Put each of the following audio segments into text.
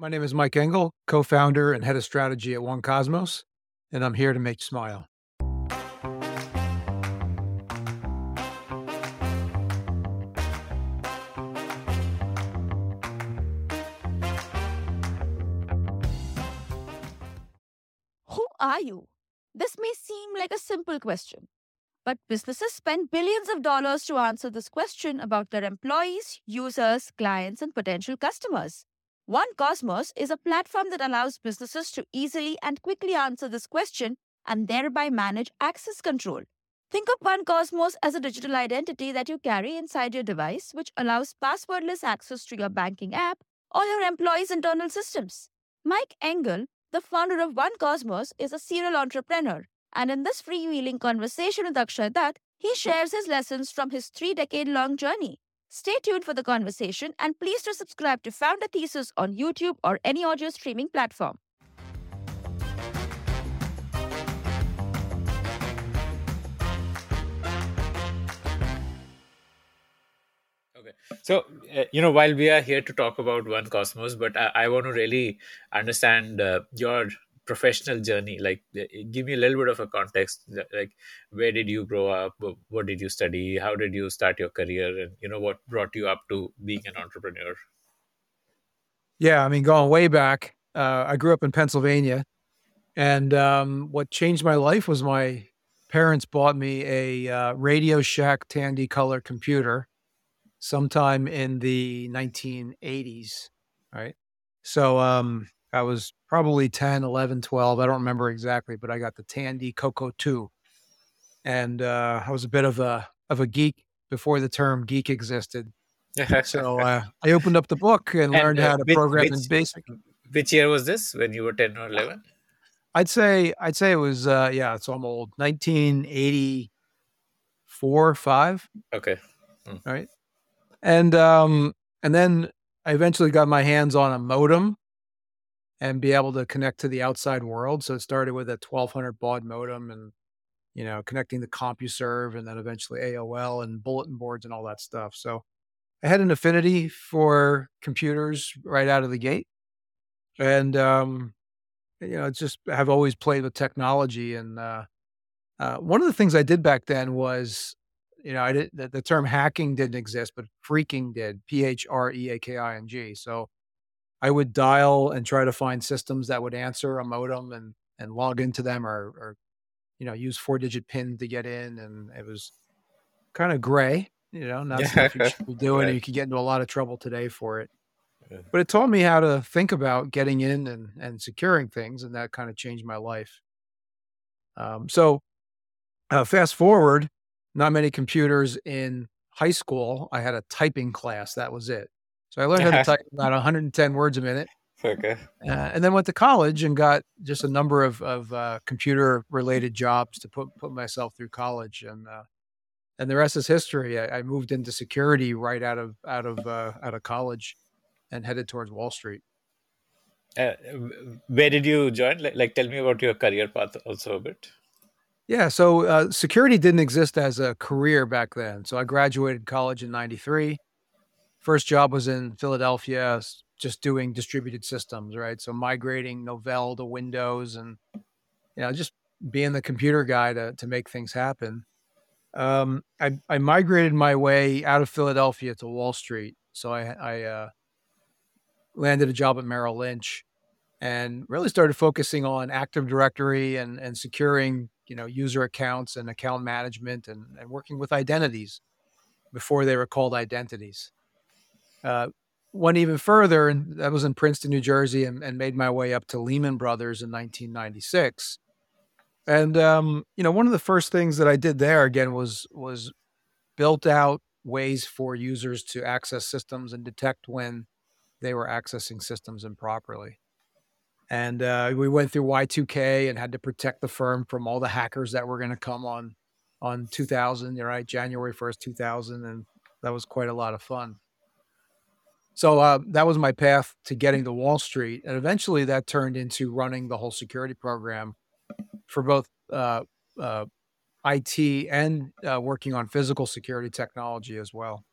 My name is Mike Engle, co founder and head of strategy at 1Kosmos, and I'm here to make you smile. Who are you? This may seem like a simple question, but businesses spend billions of dollars to answer this question about their employees, users, clients, and potential customers. 1Kosmos is a platform that allows businesses to easily and quickly answer this question and thereby manage access control. Think of 1Kosmos as a digital identity that you carry inside your device, which allows passwordless access to your banking app or your employees' internal systems. Mike Engle, the founder of 1Kosmos, is a serial entrepreneur. And in this freewheeling conversation with Akshay Datt, he shares his lessons from his three decade long journey. Stay tuned for the conversation and please do subscribe to Founder Thesis on YouTube or any audio streaming platform. Okay. So, uh, you know, while we are here to talk about 1Kosmos, but I, I want to really understand uh, your professional journey. Like, uh, give me a little bit of a context. Like, where did you grow up? What did you study? How did you start your career? And, you know, what brought you up to being an entrepreneur? Yeah, I mean, going way back, uh, I grew up in Pennsylvania. And um, what changed my life was my parents bought me a uh, Radio Shack Tandy color computer sometime in the 1980s, right? So um, I was probably 10, 11, 12. I don't remember exactly, but I got the Tandy Coco 2. And uh, I was a bit of a of a geek before the term geek existed. so uh, I opened up the book and, and learned uh, how to which, program which, in BASIC. Which year was this? When you were 10 or 11? I'd say I'd say it was uh, yeah, it's I'm old. 1984, 5. Okay. Mm. Right and um, and then I eventually got my hands on a modem and be able to connect to the outside world. So it started with a 1200 baud modem and you know connecting the CompuServe and then eventually AOL and bulletin boards and all that stuff. So I had an affinity for computers right out of the gate, and um, you know, just I've always played with technology. And uh, uh, one of the things I did back then was you know, I did the, the term hacking didn't exist, but freaking did. P H R E A K I N G. So I would dial and try to find systems that would answer a modem and and log into them or or you know use four digit pins to get in, and it was kind of gray. You know, not stuff you should be doing, right. and you could get into a lot of trouble today for it. Yeah. But it taught me how to think about getting in and and securing things, and that kind of changed my life. Um, so uh, fast forward not many computers in high school. I had a typing class. That was it. So I learned how to type about 110 words a minute. Okay. Uh, and then went to college and got just a number of, of uh, computer related jobs to put, put myself through college. And, uh, and the rest is history. I, I, moved into security right out of, out of, uh, out of college and headed towards Wall Street. Uh, where did you join? Like, like, tell me about your career path also a bit. Yeah, so uh, security didn't exist as a career back then. So I graduated college in 93. First job was in Philadelphia, just doing distributed systems, right? So migrating Novell to Windows and, you know, just being the computer guy to, to make things happen. Um, I, I migrated my way out of Philadelphia to Wall Street. So I, I uh, landed a job at Merrill Lynch and really started focusing on Active Directory and, and securing you know user accounts and account management and, and working with identities before they were called identities. Uh, went even further, and that was in Princeton, New Jersey, and, and made my way up to Lehman Brothers in 1996. And um, you know, one of the first things that I did there again was was built out ways for users to access systems and detect when they were accessing systems improperly and uh, we went through Y2K and had to protect the firm from all the hackers that were going to come on on 2000, right? January 1st, 2000, and that was quite a lot of fun. So uh, that was my path to getting to Wall Street, and eventually that turned into running the whole security program for both uh, uh IT and uh, working on physical security technology as well.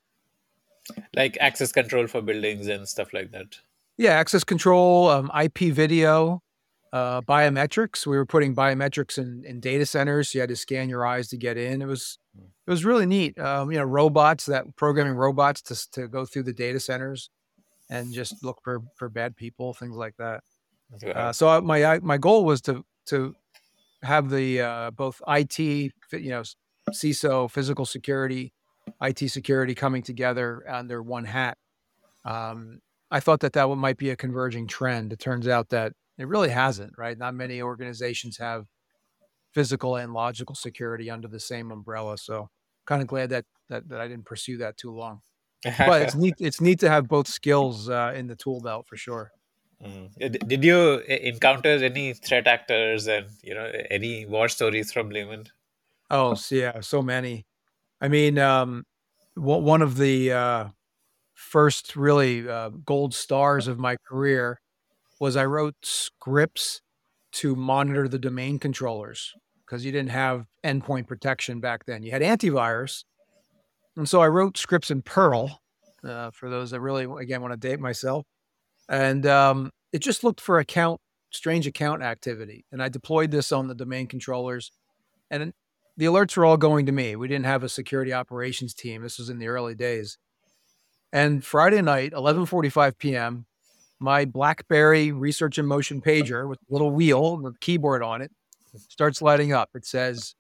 Like access control for buildings and stuff like that. Yeah, access control, um, IP video, uh, biometrics. We were putting biometrics in, in data centers. So you had to scan your eyes to get in. It was hmm. it was really neat. Um, you know, robots that programming robots to to go through the data centers and just look for for bad people, things like that. Uh, so my my goal was to to have the uh, both IT, you know, CISO, physical security, IT security coming together under one hat. Um, I thought that that might be a converging trend. It turns out that it really hasn't. Right? Not many organizations have physical and logical security under the same umbrella. So, kind of glad that that, that I didn't pursue that too long. But it's neat. It's neat to have both skills uh, in the tool belt for sure. Mm. Did you encounter any threat actors and you know any war stories from Lehman? Oh, yeah, so many. I mean, um, one of the uh, first really uh, gold stars of my career was I wrote scripts to monitor the domain controllers because you didn't have endpoint protection back then. You had antivirus, and so I wrote scripts in Perl. Uh, for those that really, again, want to date myself, and um, it just looked for account strange account activity, and I deployed this on the domain controllers, and the alerts were all going to me. We didn't have a security operations team. This was in the early days, and Friday night, 11:45 p.m., my BlackBerry Research in Motion pager with a little wheel with keyboard on it starts lighting up. It says,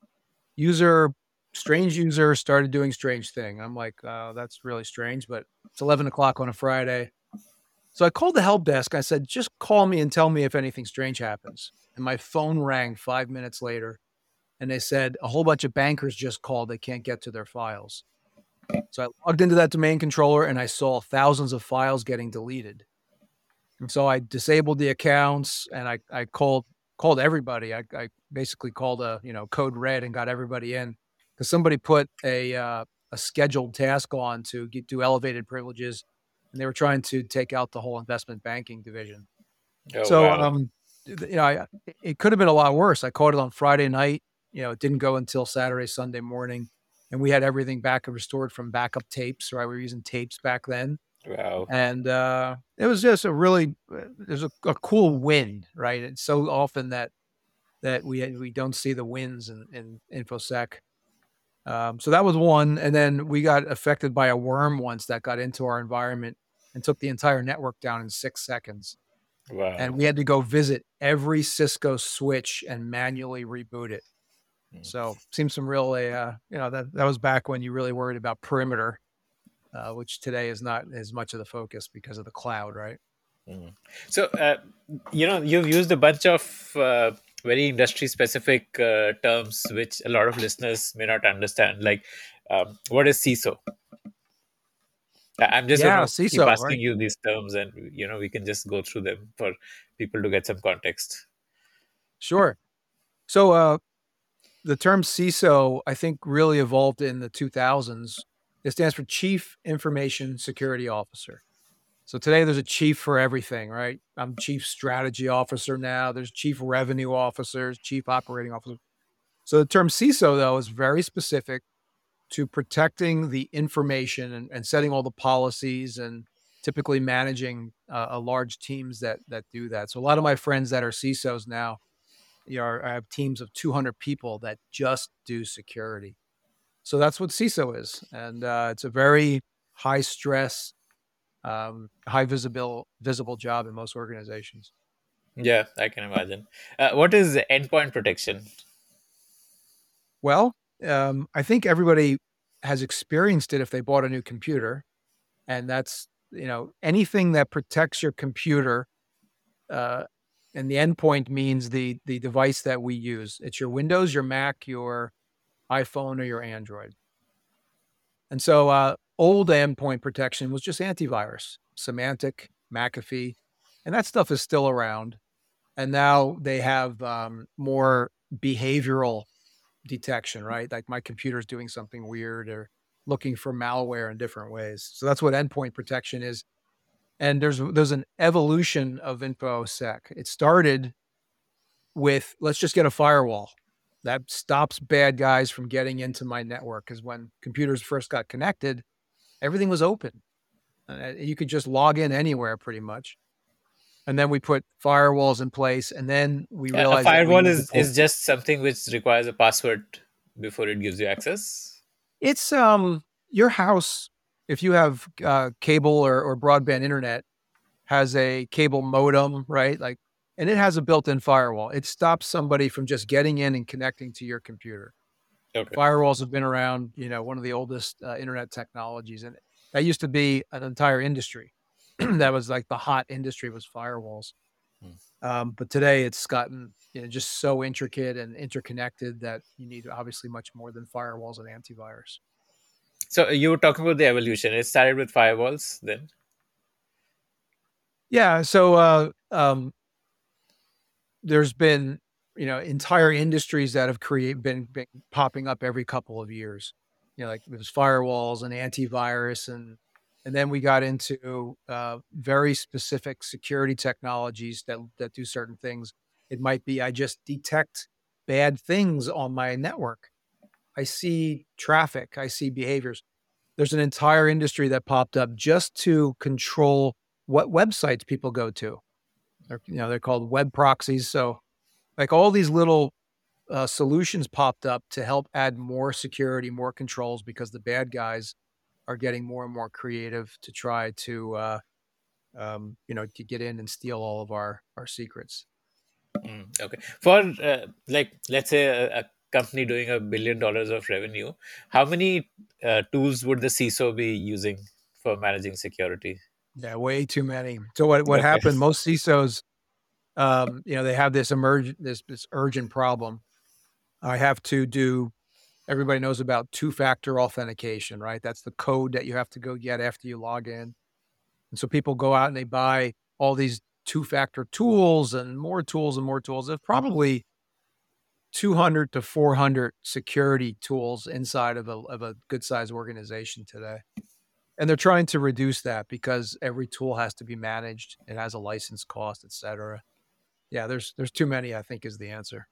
"User strange user started doing strange thing." I'm like, oh, "That's really strange," but it's 11 o'clock on a Friday. So I called the help desk. I said, just call me and tell me if anything strange happens. And my phone rang five minutes later. And they said, a whole bunch of bankers just called. They can't get to their files. So I logged into that domain controller and I saw thousands of files getting deleted. And so I disabled the accounts and I, I called called everybody. I, I basically called a you know code red and got everybody in because somebody put a uh, a scheduled task on to get, do elevated privileges and they were trying to take out the whole investment banking division. Oh, so, wow. um, you know, I, it could have been a lot worse. I caught it on Friday night. You know, it didn't go until Saturday, Sunday morning, and we had everything back and restored from backup tapes. Right, we were using tapes back then. Wow. And uh, it was just a really, there's a, a cool win, right? It's so often that that we we don't see the wins in, in infosec. Um, so that was one, and then we got affected by a worm once that got into our environment and took the entire network down in six seconds. Wow. And we had to go visit every Cisco switch and manually reboot it. Mm. So seems some really, uh, you know, that, that was back when you really worried about perimeter, uh, which today is not as much of the focus because of the cloud, right? Mm. So, uh, you know, you've used a bunch of uh, very industry specific uh, terms which a lot of listeners may not understand. Like um, what is ciso? I'm just yeah, CISO, keep asking right? you these terms and you know we can just go through them for people to get some context. Sure. So uh, the term ciso i think really evolved in the 2000s it stands for chief information security officer so today there's a chief for everything, right? I'm chief strategy officer now. There's chief revenue officers, chief operating officer. So the term CISO though is very specific to protecting the information and, and setting all the policies and typically managing uh, a large teams that that do that. So a lot of my friends that are CISOs now, you know, I have teams of 200 people that just do security. So that's what CISO is, and uh, it's a very high stress um, high visible visible job in most organizations. Yeah, I can imagine. Uh, what is endpoint protection? Well, um, I think everybody has experienced it if they bought a new computer, and that's you know anything that protects your computer. Uh, and the endpoint means the the device that we use. It's your Windows, your Mac, your iPhone, or your Android. And so uh, old endpoint protection was just antivirus, Symantec, McAfee, and that stuff is still around. And now they have um, more behavioral detection, right? Like my computer's doing something weird or looking for malware in different ways. So that's what endpoint protection is. And there's there's an evolution of infosec. It started with let's just get a firewall that stops bad guys from getting into my network because when computers first got connected everything was open uh, you could just log in anywhere pretty much and then we put firewalls in place, and then we realized a firewall is, is just something which requires a password before it gives you access. It's um your house. If you have uh, cable or, or broadband internet, has a cable modem, right? Like, and it has a built-in firewall. It stops somebody from just getting in and connecting to your computer. Okay. Firewalls have been around, you know, one of the oldest uh, internet technologies, and that used to be an entire industry. that was like the hot industry was firewalls. Hmm. Um, but today it's gotten you know just so intricate and interconnected that you need obviously much more than firewalls and antivirus. So you were talking about the evolution. It started with firewalls, then. Yeah. So uh, um, there's been you know entire industries that have create been, been popping up every couple of years. You know, like there's firewalls and antivirus, and and then we got into uh, very specific security technologies that that do certain things. It might be I just detect bad things on my network. I see traffic. I see behaviors. There's an entire industry that popped up just to control what websites people go to. They're, you know, they're called web proxies. So, like all these little uh, solutions popped up to help add more security, more controls, because the bad guys are getting more and more creative to try to, uh, um, you know, to get in and steal all of our our secrets. Mm, okay. For uh, like, let's say a, a company doing a billion dollars of revenue, how many uh, tools would the CISO be using for managing security? Yeah, way too many. So what what Okay. happened? Most CISOs, um, you know, they have this emerg this this urgent problem. I have to do. Everybody knows about two factor authentication, right? That's the code that you have to go get after you log in. And so people go out and they buy all these two factor tools and more tools and more tools. There's probably 200 to 400 security tools inside of a, of a good sized organization today. And they're trying to reduce that because every tool has to be managed. It has a license cost, et cetera. Yeah, there's there's too many, I think is the answer.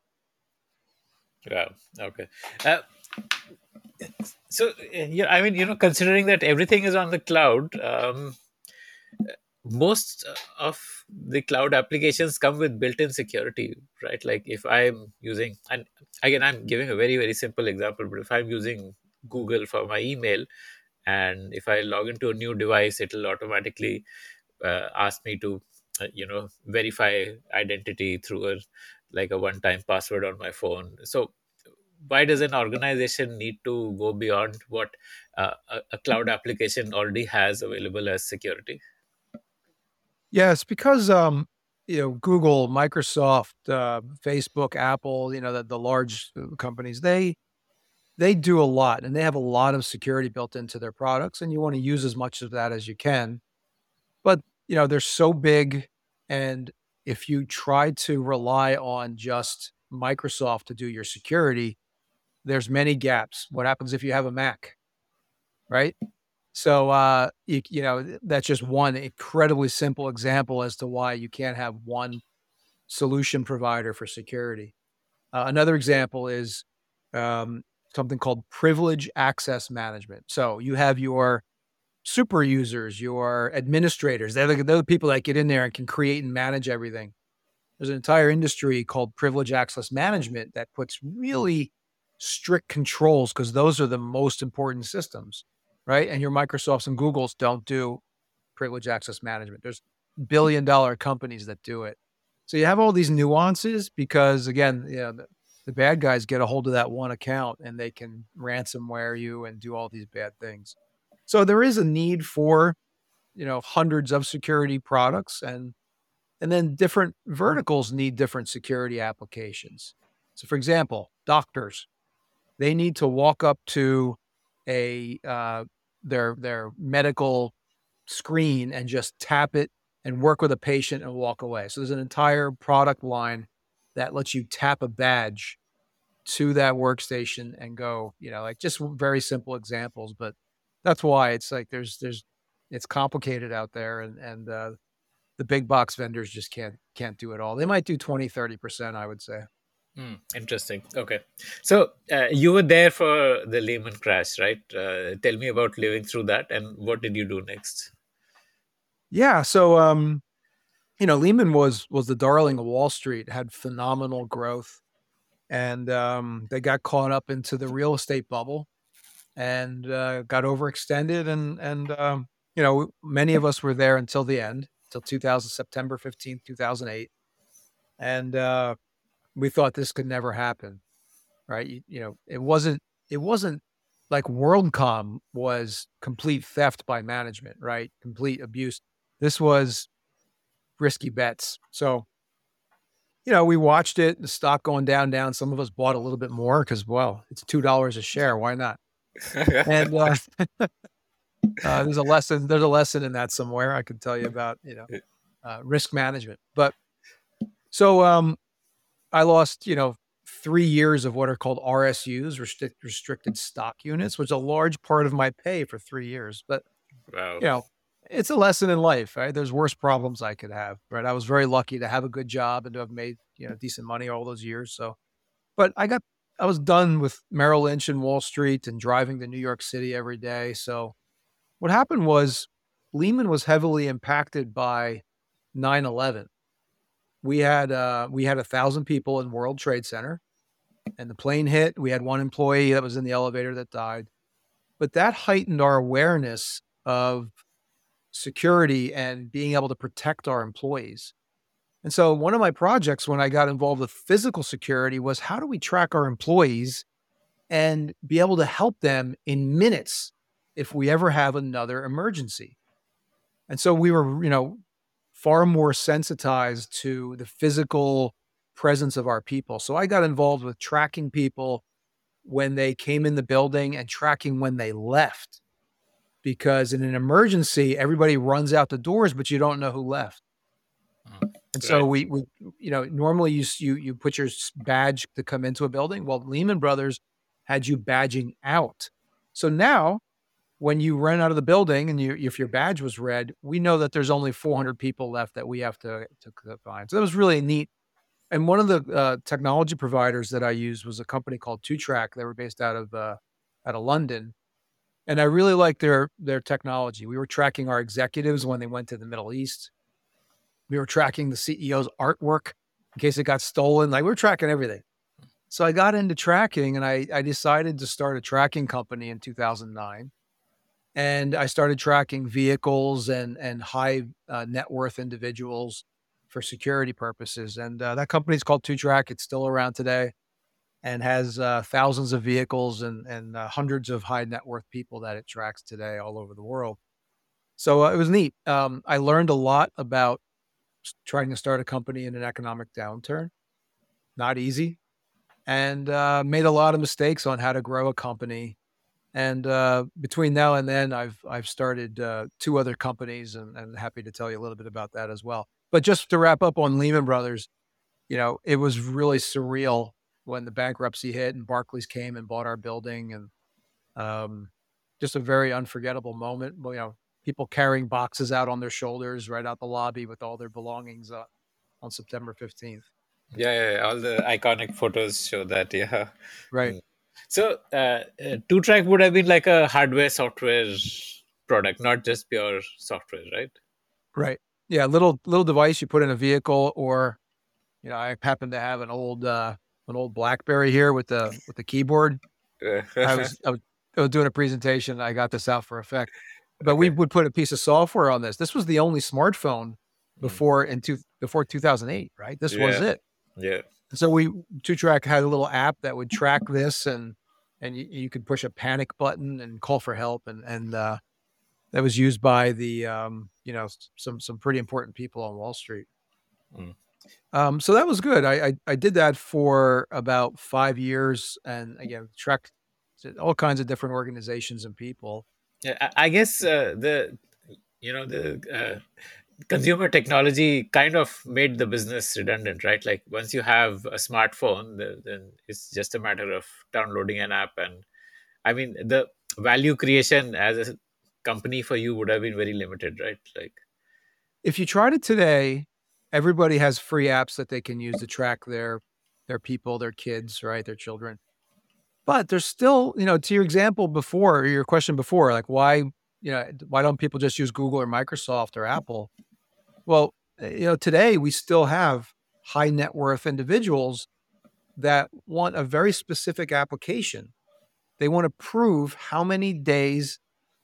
Wow. Okay. Uh, so uh, yeah, I mean, you know, considering that everything is on the cloud, um, most of the cloud applications come with built-in security, right? Like if I'm using, and again, I'm giving a very very simple example, but if I'm using Google for my email, and if I log into a new device, it'll automatically uh, ask me to, uh, you know, verify identity through a like a one-time password on my phone. So why does an organization need to go beyond what uh, a, a cloud application already has available as security? Yes, because um, you know, Google, Microsoft, uh, Facebook, Apple, you know, the, the large uh, companies, they they do a lot and they have a lot of security built into their products, and you want to use as much of that as you can. You know, they're so big, and if you try to rely on just Microsoft to do your security, there's many gaps. What happens if you have a Mac, right? So, uh, you, you know, that's just one incredibly simple example as to why you can't have one solution provider for security. Uh, another example is um, something called privilege access management. So you have your super users, your administrators. They're the, they're the people that get in there and can create and manage everything. There's an entire industry called privilege access management that puts really strict controls because those are the most important systems, right? And your Microsofts and Googles don't do privilege access management. There's billion dollar companies that do it. So you have all these nuances because again, you know, the, the bad guys get a hold of that one account and they can ransomware you and do all these bad things. So there is a need for, you know, hundreds of security products and and then different verticals need different security applications. So for example, doctors, they need to walk up to a uh, their their medical screen and just tap it and work with a patient and walk away. So there's an entire product line that lets you tap a badge to that workstation and go, you know, like just very simple examples, but that's why it's like there's there's it's complicated out there and and uh the big box vendors just can't can't do it all. They might do 20 30%, I would say. Hmm, interesting. Okay. So uh, you were there for the Lehman crash, right? Uh, tell me about living through that and what did you do next? Yeah, so um you know, Lehman was was the darling of Wall Street, had phenomenal growth, and um, they got caught up into the real estate bubble, and uh, got overextended, and and um, you know, many of us were there until the end, until 2000 September 15th, 2008, and uh, we thought this could never happen, right? You, you know, it wasn't it wasn't like WorldCom was complete theft by management, right? Complete abuse. This was risky bets. So, you know, we watched it, the stock going down, down. Some of us bought a little bit more because, well, it's two dollars a share. Why not? And uh, uh, there's a lesson. There's a lesson in that somewhere. I can tell you about, you know, uh, risk management. But so, um, I lost, you know, three years of what are called RSUs, restrict, restricted stock units, which is a large part of my pay for three years. But wow. you know, it's a lesson in life, right? There's worse problems I could have, right? I was very lucky to have a good job and to have made, you know, decent money all those years. So, but I got, I was done with Merrill Lynch and Wall Street and driving to New York City every day. So, what happened was Lehman was heavily impacted by 9 11. We had, uh, we had a thousand people in World Trade Center and the plane hit. We had one employee that was in the elevator that died. But that heightened our awareness of security and being able to protect our employees. And so, one of my projects when I got involved with physical security was how do we track our employees and be able to help them in minutes if we ever have another emergency? And so, we were, you know, far more sensitized to the physical presence of our people. So, I got involved with tracking people when they came in the building and tracking when they left because in an emergency, everybody runs out the doors, but you don't know who left. And so we, we, you know, normally you, you, you put your badge to come into a building. Well, Lehman Brothers had you badging out. So now when you run out of the building and you, if your badge was red, we know that there's only 400 people left that we have to, to find. So that was really neat. And one of the uh, technology providers that I used was a company called Two Track. They were based out of, uh, out of London and I really liked their their technology. We were tracking our executives when they went to the Middle East. We were tracking the CEO's artwork in case it got stolen. Like we were tracking everything. So I got into tracking, and I I decided to start a tracking company in 2009. And I started tracking vehicles and and high uh, net worth individuals for security purposes. And uh, that company is called Two Track. It's still around today and has uh, thousands of vehicles and, and uh, hundreds of high net worth people that it tracks today all over the world. So uh, it was neat. Um, I learned a lot about trying to start a company in an economic downturn. Not easy, and uh, made a lot of mistakes on how to grow a company. And uh, between now and then, I've I've started uh, two other companies, and, and happy to tell you a little bit about that as well. But just to wrap up on Lehman Brothers, you know, it was really surreal when the bankruptcy hit and Barclays came and bought our building and um, just a very unforgettable moment. You know, people carrying boxes out on their shoulders right out the lobby with all their belongings uh, on September 15th. Yeah, yeah, yeah, all the iconic photos show that. Yeah. Right. Mm. So, uh, uh, two track would have been like a hardware software product, not just pure software, right? Right. Yeah, little little device you put in a vehicle, or you know, I happen to have an old uh, an old BlackBerry here with the with the keyboard. I was, I was, I was doing a presentation. I got this out for effect, but okay. we would put a piece of software on this. This was the only smartphone mm. before in two before 2008, right? This yeah. was it. Yeah. So we two track had a little app that would track this, and and you, you could push a panic button and call for help, and and uh, that was used by the um, you know some some pretty important people on Wall Street. Mm. Um, so that was good. I, I, I did that for about five years, and again, tracked all kinds of different organizations and people. I guess uh, the you know the uh, consumer technology kind of made the business redundant, right? Like once you have a smartphone, then it's just a matter of downloading an app, and I mean the value creation as a company for you would have been very limited, right? Like if you tried it today everybody has free apps that they can use to track their their people, their kids, right, their children. But there's still, you know, to your example before, your question before, like why, you know, why don't people just use Google or Microsoft or Apple? Well, uh, you know, today we still have high net worth individuals that want a very specific application. They want to prove how many days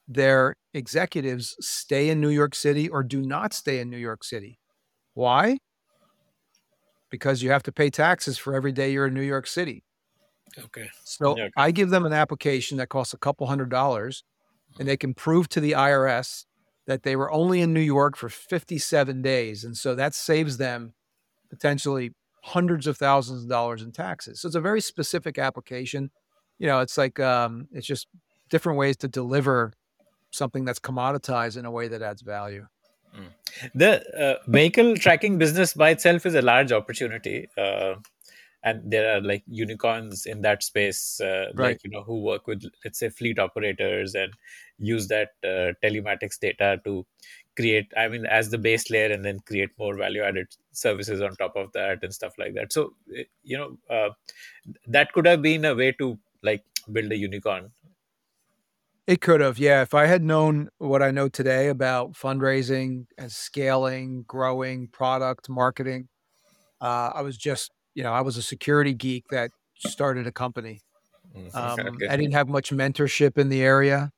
their executives stay in New York City or do not stay in New York City. Why? Because you have to pay taxes for every day you're in New York City. Okay. So Okay. I give them an application that costs a couple hundred dollars, and they can prove to the IRS that they were only in New York for 57 days. And so that saves them potentially hundreds of thousands of dollars in taxes. So it's a very specific application. You know, it's like um, it's just different ways to deliver something that's commoditized in a way that adds value. The uh, vehicle tracking business by itself is a large opportunity. Uh, and there are like unicorns in that space, uh, Right. like, you know, who work with, let's say, fleet operators and use that uh, telematics data to create, I mean, as the base layer and then create more value added services on top of that and stuff like that. So, eh, you know, uh, that could have been a way to like build a unicorn. It could have, yeah. If I had known what I know today about fundraising and scaling, growing, product marketing, uh, I was just, you know, I was a security geek that started a company. Mm, Um, okay. I didn't have much mentorship in the area,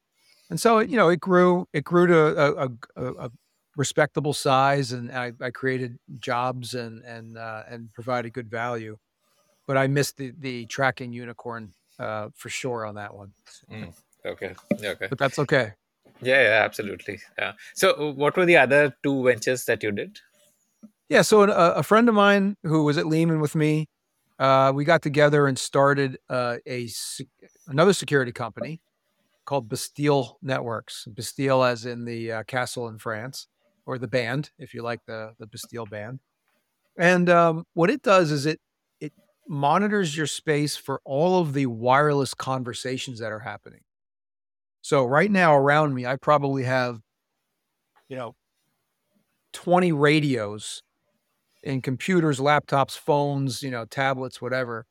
and so you know, it grew. It grew to a, a, a, a respectable size, and I, I created jobs and and uh, and provided good value. But I missed the the tracking unicorn uh, for sure on that one. Mm, okay. Okay. But that's okay. Yeah, yeah, absolutely. Yeah. So, uh, what were the other two ventures that you did? Yeah. So a, a friend of mine who was at Lehman with me, uh, we got together and started uh, a another security company called Bastille Networks. Bastille, as in the uh, castle in France, or the band, if you like the the Bastille band. And um, what it does is it it monitors your space for all of the wireless conversations that are happening. So right now around me, I probably have, you know, 20 radios in computers, laptops, phones, you know, tablets, whatever.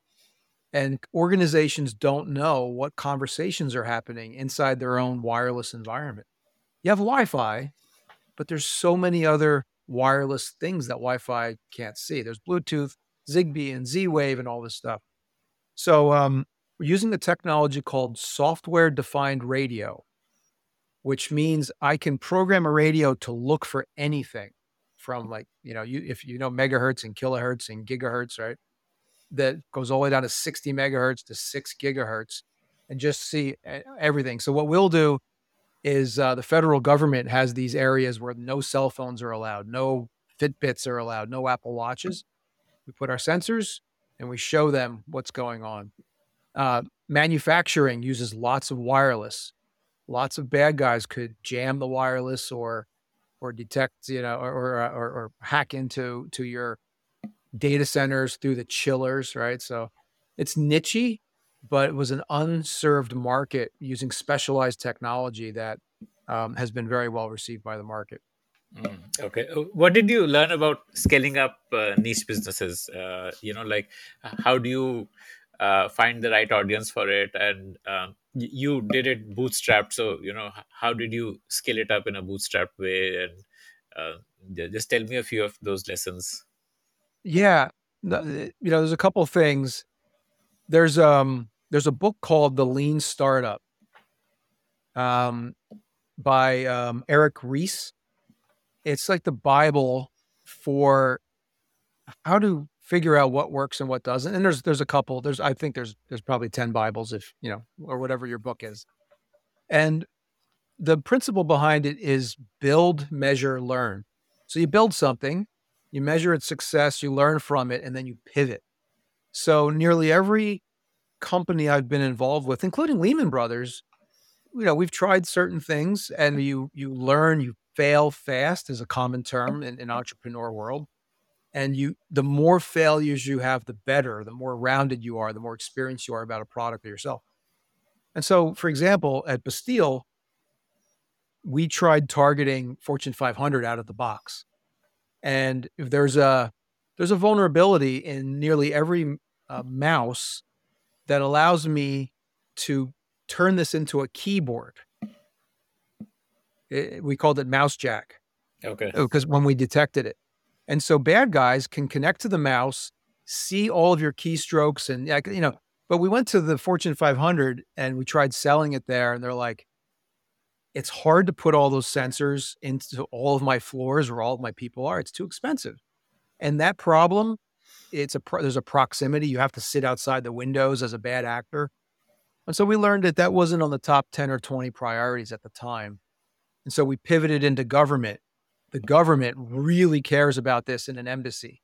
And organizations don't know what conversations are happening inside their own wireless environment. You have Wi Fi, but there's so many other wireless things that Wi Fi can't see. There's Bluetooth, Zigbee, and Z Wave, and all this stuff. So um, we're using a technology called software defined radio, which means I can program a radio to look for anything from like, you know, you if you know megahertz and kilohertz and gigahertz, right? That goes all the way down to 60 megahertz to six gigahertz and just see everything. So what we'll do is uh, the federal government has these areas where no cell phones are allowed, no Fitbits are allowed, no Apple Watches. We put our sensors and we show them what's going on. Uh, manufacturing uses lots of wireless. Lots of bad guys could jam the wireless or or detect, you know, or or, or, or hack into to your data centers through the chillers, right? So it's nichey, but it was an unserved market using specialized technology that um, has been very well received by the market. Mm, okay. Uh, What did you learn about scaling up uh, niche businesses? Uh, you know, like how do you uh, find the right audience for it? And um, you did it bootstrapped. So, you know, how did you scale it up in a bootstrapped way? And uh, just tell me a few of those lessons. Yeah, you know, there's a couple things. There's um there's a book called The Lean Startup um by um Eric Ries It's like the Bible for how to figure out what works and what doesn't. And there's there's a couple. There's I think there's there's probably 10 Bibles if, you know, or whatever your book is. And the principle behind it is build, measure, learn. So you build something, you measure its success, you learn from it, and then you pivot. So nearly every company I've been involved with, including Lehman Brothers, you know, we've tried certain things and you you learn, you fail fast is a common term in, in entrepreneur world. And you the more failures you have, the better, the more rounded you are, the more experienced you are about a product or yourself. And so, for example, at Bastille, we tried targeting Fortune 500 out of the box. And if there's a there's a vulnerability in nearly every uh, mouse that allows me to turn this into a keyboard. It- we called it MouseJack Okay. because when we detected it. And so bad guys can connect to the mouse, see all of your keystrokes, and you know. But we went to the Fortune 500 and we tried selling it there, and they're like, "It's hard to put all those sensors into all of my floors where all of my people are. It's too expensive." And that problem, it's a there's a proximity. You have to sit outside the windows as a bad actor, and so we learned that that wasn't on the top 10 or 20 priorities at the time. And so we pivoted into government. The government really cares about this in an embassy,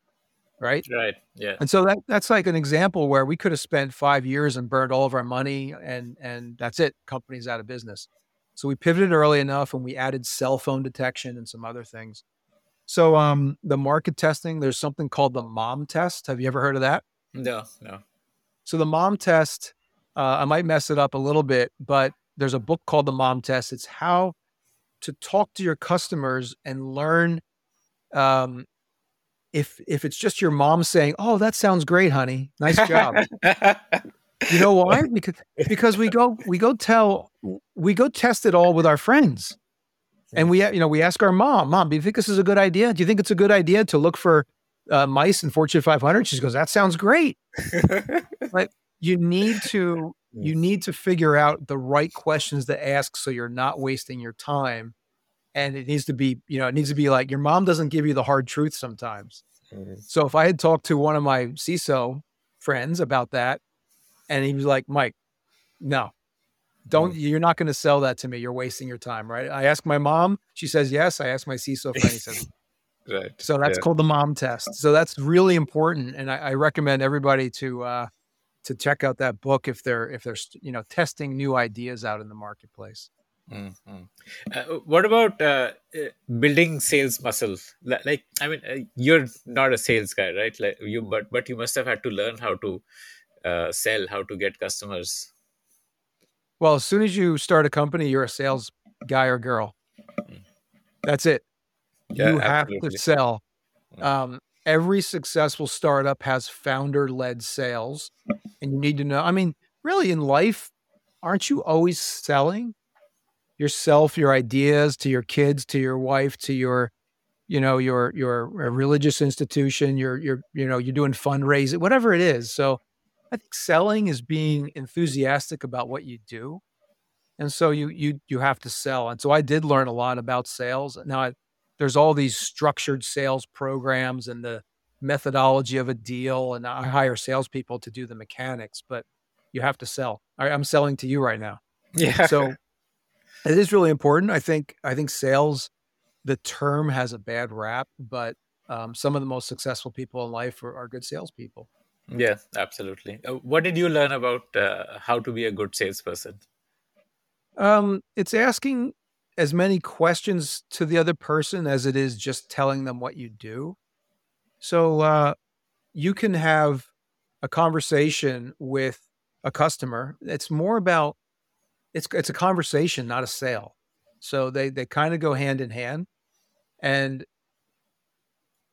right? Right. Yeah. And so that that's like an example where we could have spent five years and burned all of our money and and that's it. Company's out of business. So we pivoted early enough and we added cell phone detection and some other things. So um the market testing, there's something called the mom test. Have you ever heard of that? No, no. So the mom test, uh, I might mess it up a little bit, but there's a book called the mom test. It's how to talk to your customers and learn um, if if it's just your mom saying, "Oh, that sounds great, honey. Nice job." you know why? Because because we go we go tell we go test it all with our friends. And we you know, we ask our mom, "Mom, do you think this is a good idea? Do you think it's a good idea to look for uh, mice in Fortune 500?" She goes, "That sounds great." but you need to you need to figure out the right questions to ask so you're not wasting your time. And it needs to be, you know, it needs to be like your mom doesn't give you the hard truth sometimes. Mm-hmm. So if I had talked to one of my CISO friends about that, and he was like, Mike, no, don't, mm-hmm. you're not going to sell that to me. You're wasting your time, right? I ask my mom, she says yes. I ask my CISO friend, he says, right. So that's yeah. called the mom test. So that's really important. And I, I recommend everybody to, uh, to check out that book if they're if they're you know testing new ideas out in the marketplace. Mm-hmm. Uh, what about uh, uh building sales muscles? Like, I mean, uh, you're not a sales guy, right? Like you, but but you must have had to learn how to uh, sell, how to get customers. Well, as soon as you start a company, you're a sales guy or girl. Mm. That's it. Yeah, you have absolutely. to sell. Mm. Um, every successful startup has founder led sales. And you need to know, I mean, really in life, aren't you always selling yourself, your ideas to your kids, to your wife, to your, you know, your, your uh, religious institution, your, your, you know, you're doing fundraising, whatever it is. So I think selling is being enthusiastic about what you do. And so you, you, you have to sell. And so I did learn a lot about sales. Now I, there's all these structured sales programs and the methodology of a deal. And I hire salespeople to do the mechanics, but you have to sell. I, I'm selling to you right now. Yeah. So it is really important. I think, I think sales, the term has a bad rap, but um, some of the most successful people in life are, are good salespeople. Yeah, absolutely. Uh, what did you learn about uh, how to be a good salesperson? Um, it's asking as many questions to the other person as it is just telling them what you do. So uh, you can have a conversation with a customer. It's more about it's it's a conversation, not a sale. So they they kind of go hand in hand. And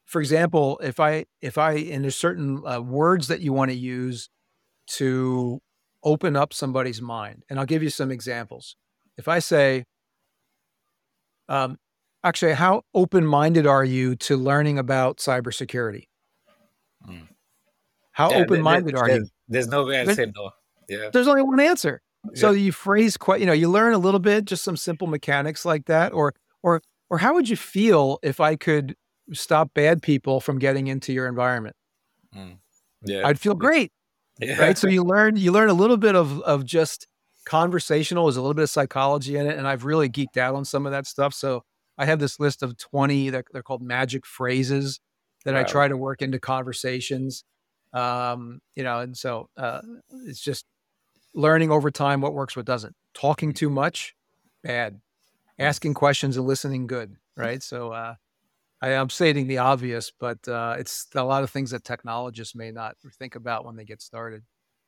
for example, if I if I in a certain uh, words that you want to use to open up somebody's mind, and I'll give you some examples. If I say, um, actually, how open minded are you to learning about cybersecurity? Mm. How yeah, open minded are you? There's no way I say no. Yeah. There's only one answer. So yeah. you phrase quite, you know, you learn a little bit, just some simple mechanics like that, or or or how would you feel if I could stop bad people from getting into your environment? Mm. Yeah, I'd feel great. Yeah. Right. So you learn you learn a little bit of of just conversational. There's a little bit of psychology in it, and I've really geeked out on some of that stuff. So I have this list of 20 that they're called magic phrases that wow. I try to work into conversations. Um, you know, and so uh, it's just learning over time what works, what doesn't. Talking too much, bad. Asking questions and listening, good. Right. So uh, I, am stating the obvious, but uh, it's a lot of things that technologists may not think about when they get started.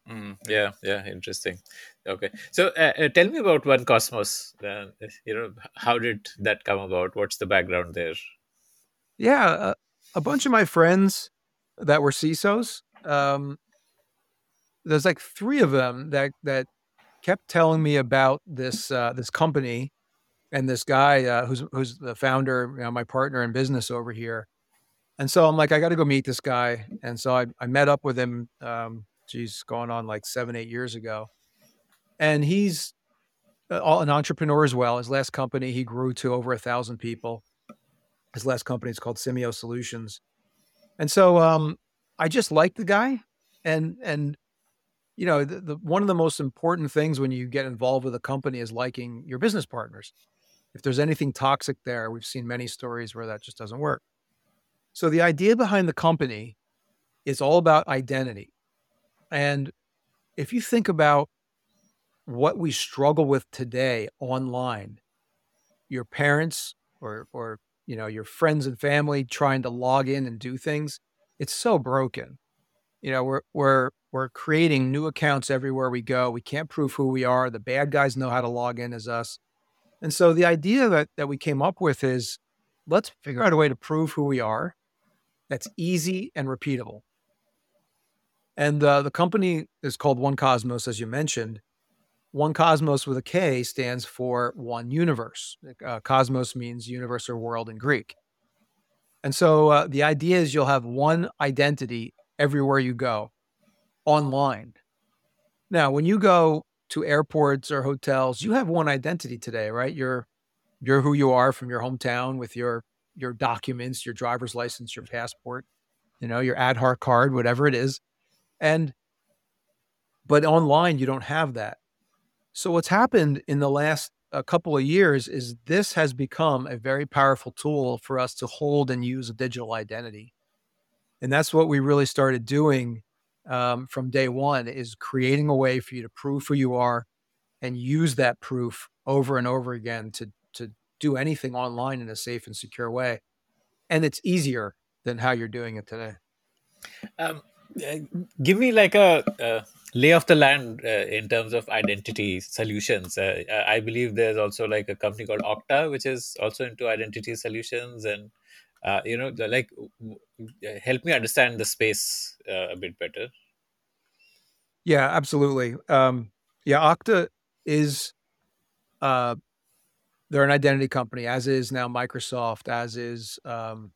Mm, yeah, yeah, interesting. Okay, so uh, uh, tell me about 1Kosmos. Uh, you know, how did that come about? What's the background there? Yeah, uh, a bunch of my friends that were CISOs. Um, there's like three of them that that kept telling me about this uh, this company and this guy uh, who's who's the founder, you know, my partner in business over here. And so I'm like, I got to go meet this guy. And so I, I met up with him. Um, geez, going on like seven, eight years ago. And he's uh, an entrepreneur as well. His last company, he grew to over a thousand people. His last company is called Simeio Solutions. And so um, I just like the guy. And, and, you know, the, the, one of the most important things when you get involved with a company is liking your business partners. If there's anything toxic there, we've seen many stories where that just doesn't work. So the idea behind the company is all about identity. And if you think about what we struggle with today online, your parents or or you know your friends and family trying to log in and do things, it's so broken. You know, we're we're we're creating new accounts everywhere we go. We can't prove who we are. The bad guys know how to log in as us. And so the idea that that we came up with is let's figure out a way to prove who we are that's easy and repeatable. And uh, the company is called 1Kosmos, as you mentioned. 1Kosmos with a K stands for one universe. Uh, cosmos means universe or world in Greek. And so uh, the idea is you'll have one identity everywhere you go online. Now, when you go to airports or hotels, you have one identity today, right? You're you're who you are from your hometown with your your documents, your driver's license, your passport, you know, your Aadhaar card, whatever it is. And but online you don't have that. So what's happened in the last a couple of years is this has become a very powerful tool for us to hold and use a digital identity. And that's what we really started doing um, from day one is creating a way for you to prove who you are and use that proof over and over again to to do anything online in a safe and secure way. And it's easier than how you're doing it today. Um, uh, give me like a, lay of the land uh, in terms of identity solutions. Uh, I believe there's also like a company called Okta, which is also into identity solutions, and uh, you know, like help me understand the space uh, a bit better. Yeah, absolutely. Um, yeah, Okta is uh, they're an identity company, as is now Microsoft, as is um,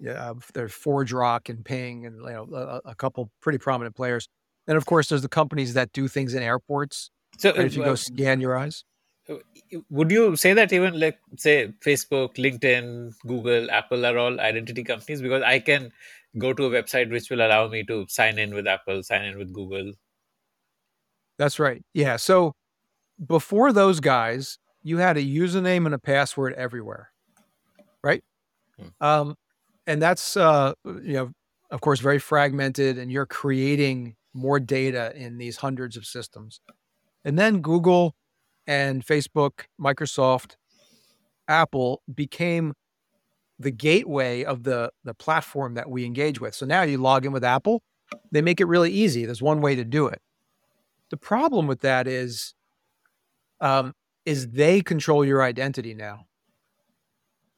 yeah, there's ForgeRock and Ping, and you know a, a, couple pretty prominent players. And of course, there's the companies that do things in airports. So if you uh, go scan your eyes, uh, would you say that even like say Facebook, LinkedIn, Google, Apple are all identity companies? Because I can go to a website which will allow me to sign in with Apple, sign in with Google. That's right. Yeah. So before those guys, you had a username and a password everywhere, right? Hmm. Um, and that's uh, you know, of course, very fragmented, and you're creating more data in these hundreds of systems. And then Google and Facebook, Microsoft, Apple became the gateway of the the platform that we engage with. So now you log in with Apple, they make it really easy. There's one way to do it. The problem with that is um, is they control your identity now.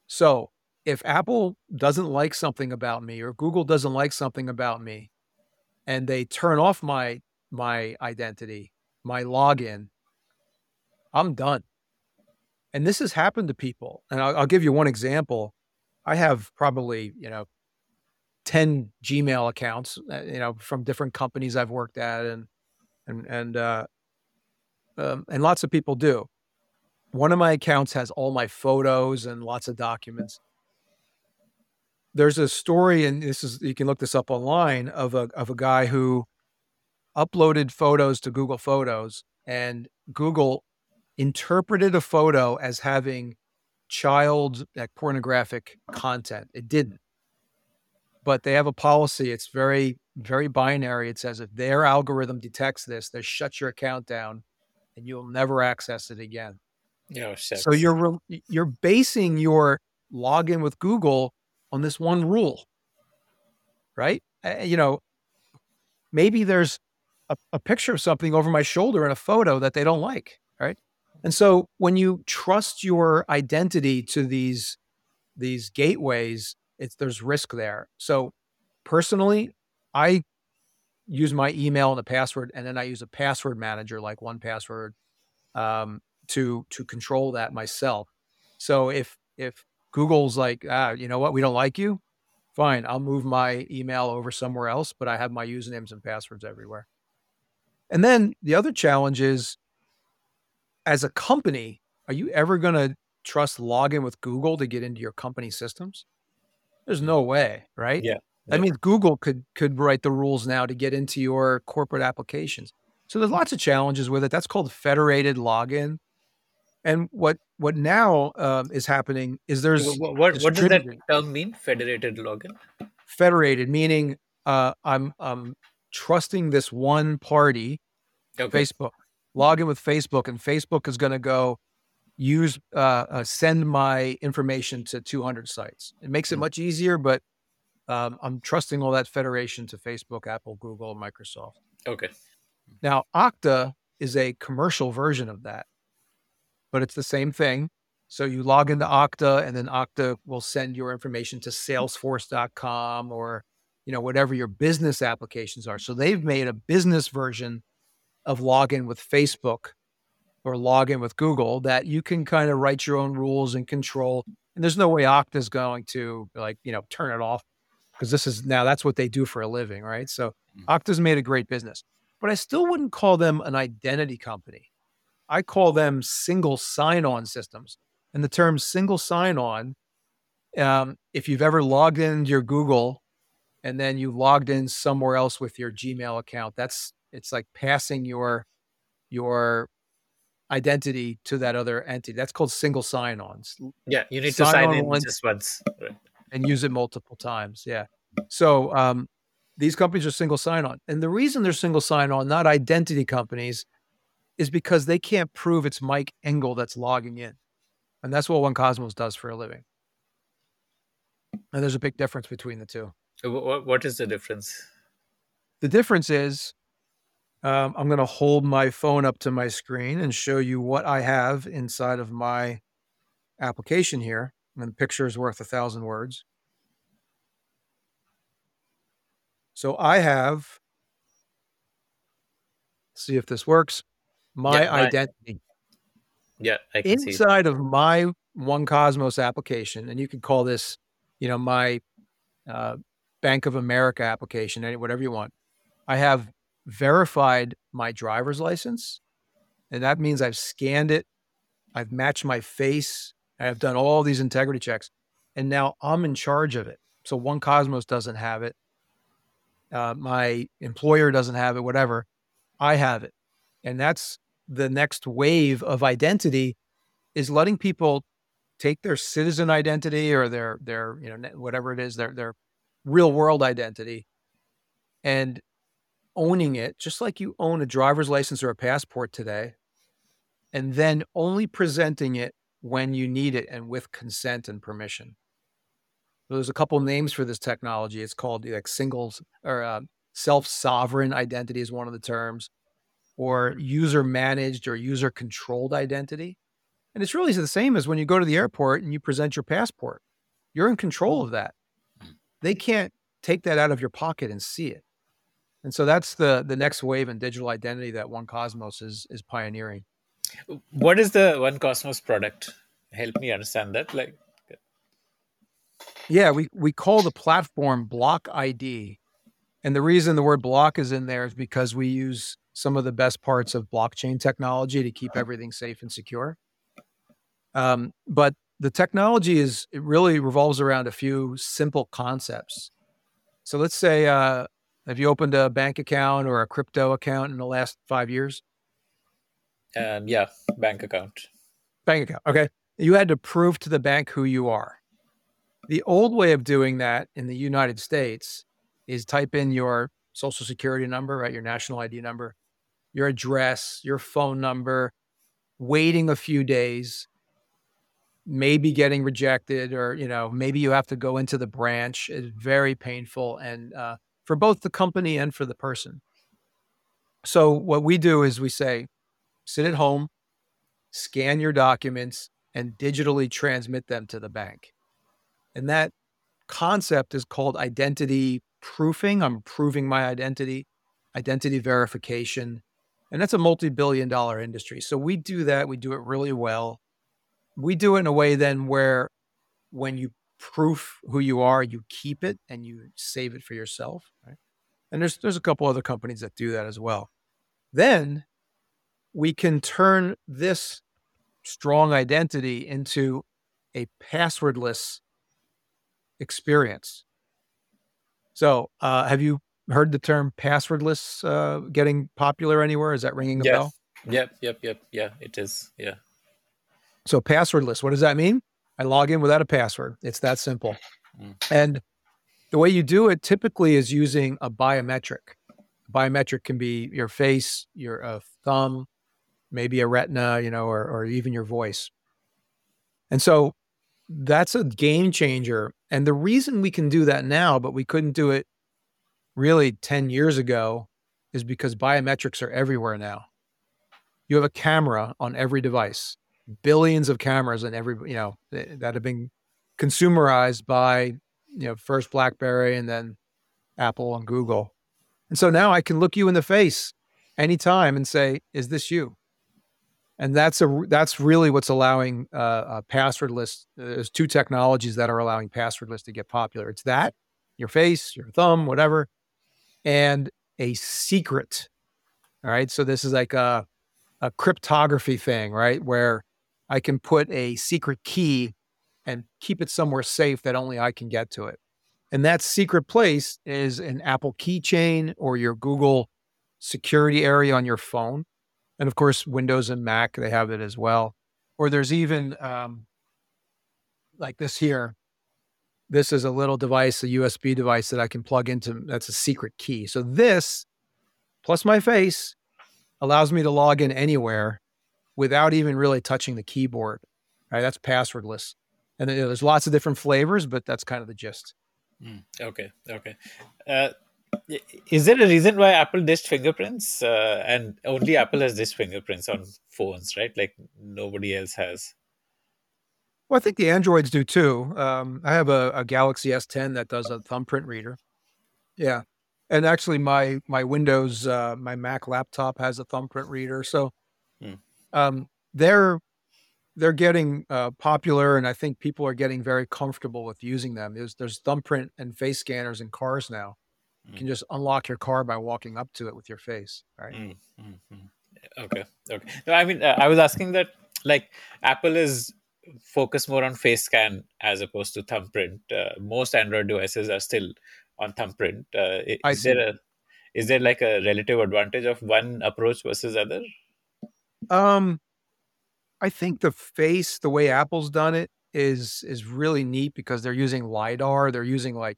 So if Apple doesn't like something about me or Google doesn't like something about me and they turn off my my identity, my login, I'm done. And this has happened to people. And I'll, I'll give you one example. I have probably, you know, 10 Gmail accounts, uh, you know, from different companies I've worked at and and and uh um, and lots of people do. One of my accounts has all my photos and lots of documents. There's a story, and this is you can look this up online of a of a guy who uploaded photos to Google Photos, and Google interpreted a photo as having child like pornographic content. It didn't. But they have a policy. It's very, very binary. It says if their algorithm detects this, they shut your account down and you'll never access it again. Yeah. So you're you're basing your login with Google on this one rule, right? You know, maybe there's a, a picture of something over my shoulder in a photo that they don't like, right? And so when you trust your identity to these these gateways, it's there's risk there. So personally, I use my email and a password, and then I use a password manager like 1Password um, to to control that myself. So if if Google's like, ah, you know what, we don't like you, Fine, I'll move my email over somewhere else, but I have my usernames and passwords everywhere. And then the other challenge is as a company, are you ever going to trust login with Google to get into your company systems? There's no way, right? Yeah. That means Google could could write the rules now to get into your corporate applications. So there's lots of challenges with it. That's called federated login. And what what now um, is happening is there's what what, what does that term mean? Federated login. Federated meaning uh, I'm I'm trusting this one party, okay. Facebook, log in with Facebook, and Facebook is going to go use uh, uh, send my information to 200 sites. It makes it mm-hmm. much easier, but um, I'm trusting all that federation to Facebook, Apple, Google, Microsoft. Okay. Now, Okta is a commercial version of that, but it's the same thing. So you log into Okta, and then Okta will send your information to Salesforce.com or you know whatever your business applications are. So they've made a business version of login with Facebook or login with Google that you can kind of write your own rules and control. And there's no way Okta is going to like you know turn it off because this is now that's what they do for a living, right? So mm. Okta's made a great business, but I still wouldn't call them an identity company. I call them single sign-on systems. And the term single sign-on, um, if you've ever logged into your Google and then you logged in somewhere else with your Gmail account, that's it's like passing your your identity to that other entity. That's called single sign-ons. Yeah, you need sign to sign in once, just once and use it multiple times. Yeah. So um, these companies are single sign-on, and the reason they're single sign-on, not identity companies, is because they can't prove it's Mike Engle that's logging in, and that's what 1Kosmos does for a living. And there's a big difference between the two. What is the difference? The difference is um, I'm going to hold my phone up to my screen and show you what I have inside of my application here. And the picture is worth a thousand words. So I have, see if this works, my yeah, identity. Yeah, I can inside of my 1Kosmos application, and you can call this, you know, my uh, Bank of America application, whatever you want. I have verified my driver's license. And that means I've scanned it, I've matched my face, I've done all these integrity checks, and now I'm in charge of it. So 1Kosmos doesn't have it. Uh, my employer doesn't have it, whatever. I have it. And that's the next wave of identity is letting people take their citizen identity or their their you know whatever it is their their real world identity and owning it, just like you own a driver's license or a passport today, and then only presenting it when you need it and with consent and permission. So there's a couple names for this technology. It's called like singles or uh, self sovereign identity is one of the terms, or user managed or user controlled identity. And it's really the same as when you go to the airport and you present your passport. You're in control of that. They can't take that out of your pocket and see it. And so that's the the next wave in digital identity that 1Kosmos is is pioneering. What is the 1Kosmos product? Help me understand that. Like, yeah, we we call the platform Block ID, and the reason the word block is in there is because we use some of the best parts of blockchain technology to keep everything safe and secure. Um, but the technology is it really revolves around a few simple concepts. So let's say uh, have you opened a bank account or a crypto account in the last five years? Um, yeah, bank account. Bank account. Okay. You had to prove to the bank who you are. The old way of doing that in the United States is type in your social security number, right? Your national ID number, your address, your phone number, waiting a few days, maybe getting rejected, or, you know, maybe you have to go into the branch. It's very painful. And, uh, for both the company and for the person. So what we do is we say, sit at home, scan your documents, and digitally transmit them to the bank. And that concept is called identity proofing. I'm proving my identity, identity verification. And that's a multi billion dollar industry. So we do that. We do it really well. We do it in a way then where when you proof who you are, you keep it and you save it for yourself. Right? And there's there's a couple other companies that do that as well. Then we can turn this strong identity into a passwordless experience. So, uh, have you heard the term passwordless uh, getting popular anywhere? Is that ringing a yes. bell? Yep, yep, yep. Yeah, it is. Yeah. So, passwordless, what does that mean? I log in without a password. It's that simple. Mm. And the way you do it typically is using a biometric. A biometric can be your face, your uh, thumb, maybe a retina, you know, or, or even your voice. And so that's a game changer. And the reason we can do that now, but we couldn't do it really 10 years ago, is because biometrics are everywhere now. You have a camera on every device, billions of cameras on every, you know, eh, that have been consumerized by, you know, first Blackberry and then Apple and Google. And so now I can look you in the face anytime and say, is this you? And that's a that's really what's allowing uh, passwordless. There's two technologies that are allowing passwordless to get popular. It's that your face, your thumb, whatever, and a secret. All right, so this is like a a cryptography thing, right? Where I can put a secret key and keep it somewhere safe that only I can get to it. And that secret place is an Apple keychain or your Google security area on your phone and of course windows and mac they have it as well. Or there's even um, like this here. This is a little device a usb device that i can plug into that's a secret key. So this plus my face allows me to log in anywhere without even really touching the keyboard right? That's passwordless. And there's lots of different flavors but that's kind of the gist. Mm, okay okay. Uh, is there a reason why Apple dished fingerprints? Uh, and only Apple has dished fingerprints on phones, right? Like nobody else has. Well, I think the Androids do too. Um, I have a, a, Galaxy S10 that does a thumbprint reader. Yeah, and actually, my my Windows, uh, my Mac laptop has a thumbprint reader. So, hmm. um, they're they're getting uh, popular, and I think people are getting very comfortable with using them. There's there's thumbprint and face scanners in cars now. You can just unlock your car by walking up to it with your face, right? Mm, mm, mm. Okay, okay. No, I mean, uh, I was asking that like Apple is focused more on face scan as opposed to thumbprint. Uh, most Android devices are still on thumbprint. Uh, is there a is there like a relative advantage of one approach versus other? Um, I think the face, the way Apple's done it, is is really neat because they're using lidar. They're using like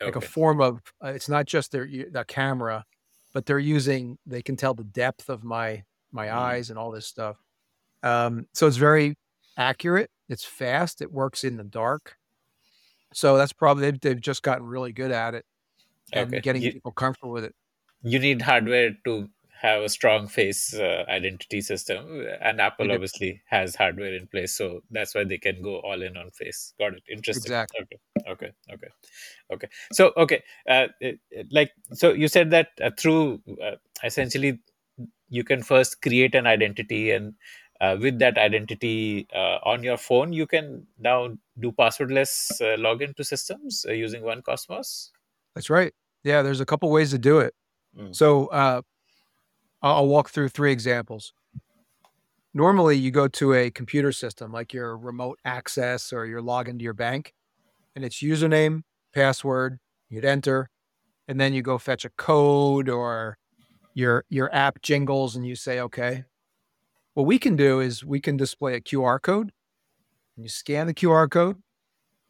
like a form of uh, it's not just their the camera but they're using they can tell the depth of my my mm. eyes and all this stuff um, so it's very accurate it's fast it works in the dark so that's probably they've, they've just gotten really good at it and okay. getting you, people comfortable with it you need hardware to have a strong face uh, identity system and apple obviously has hardware in place so that's why they can go all in on face. Got it. Interesting. Exactly. Okay. Okay. Okay. Okay. So okay uh, like so you said that uh, through uh, essentially you can first create an identity and uh, with that identity uh, on your phone you can now do passwordless login to systems using 1Kosmos? That's right. Yeah there's a couple ways to do it. Mm. so I'll walk through three examples. Normally, you go to a computer system like your remote access or your login to your bank, and it's username, password, you'd enter, and then you go fetch a code or your your app jingles and you say okay. What we can do is we can display a QR code. And you scan the QR code,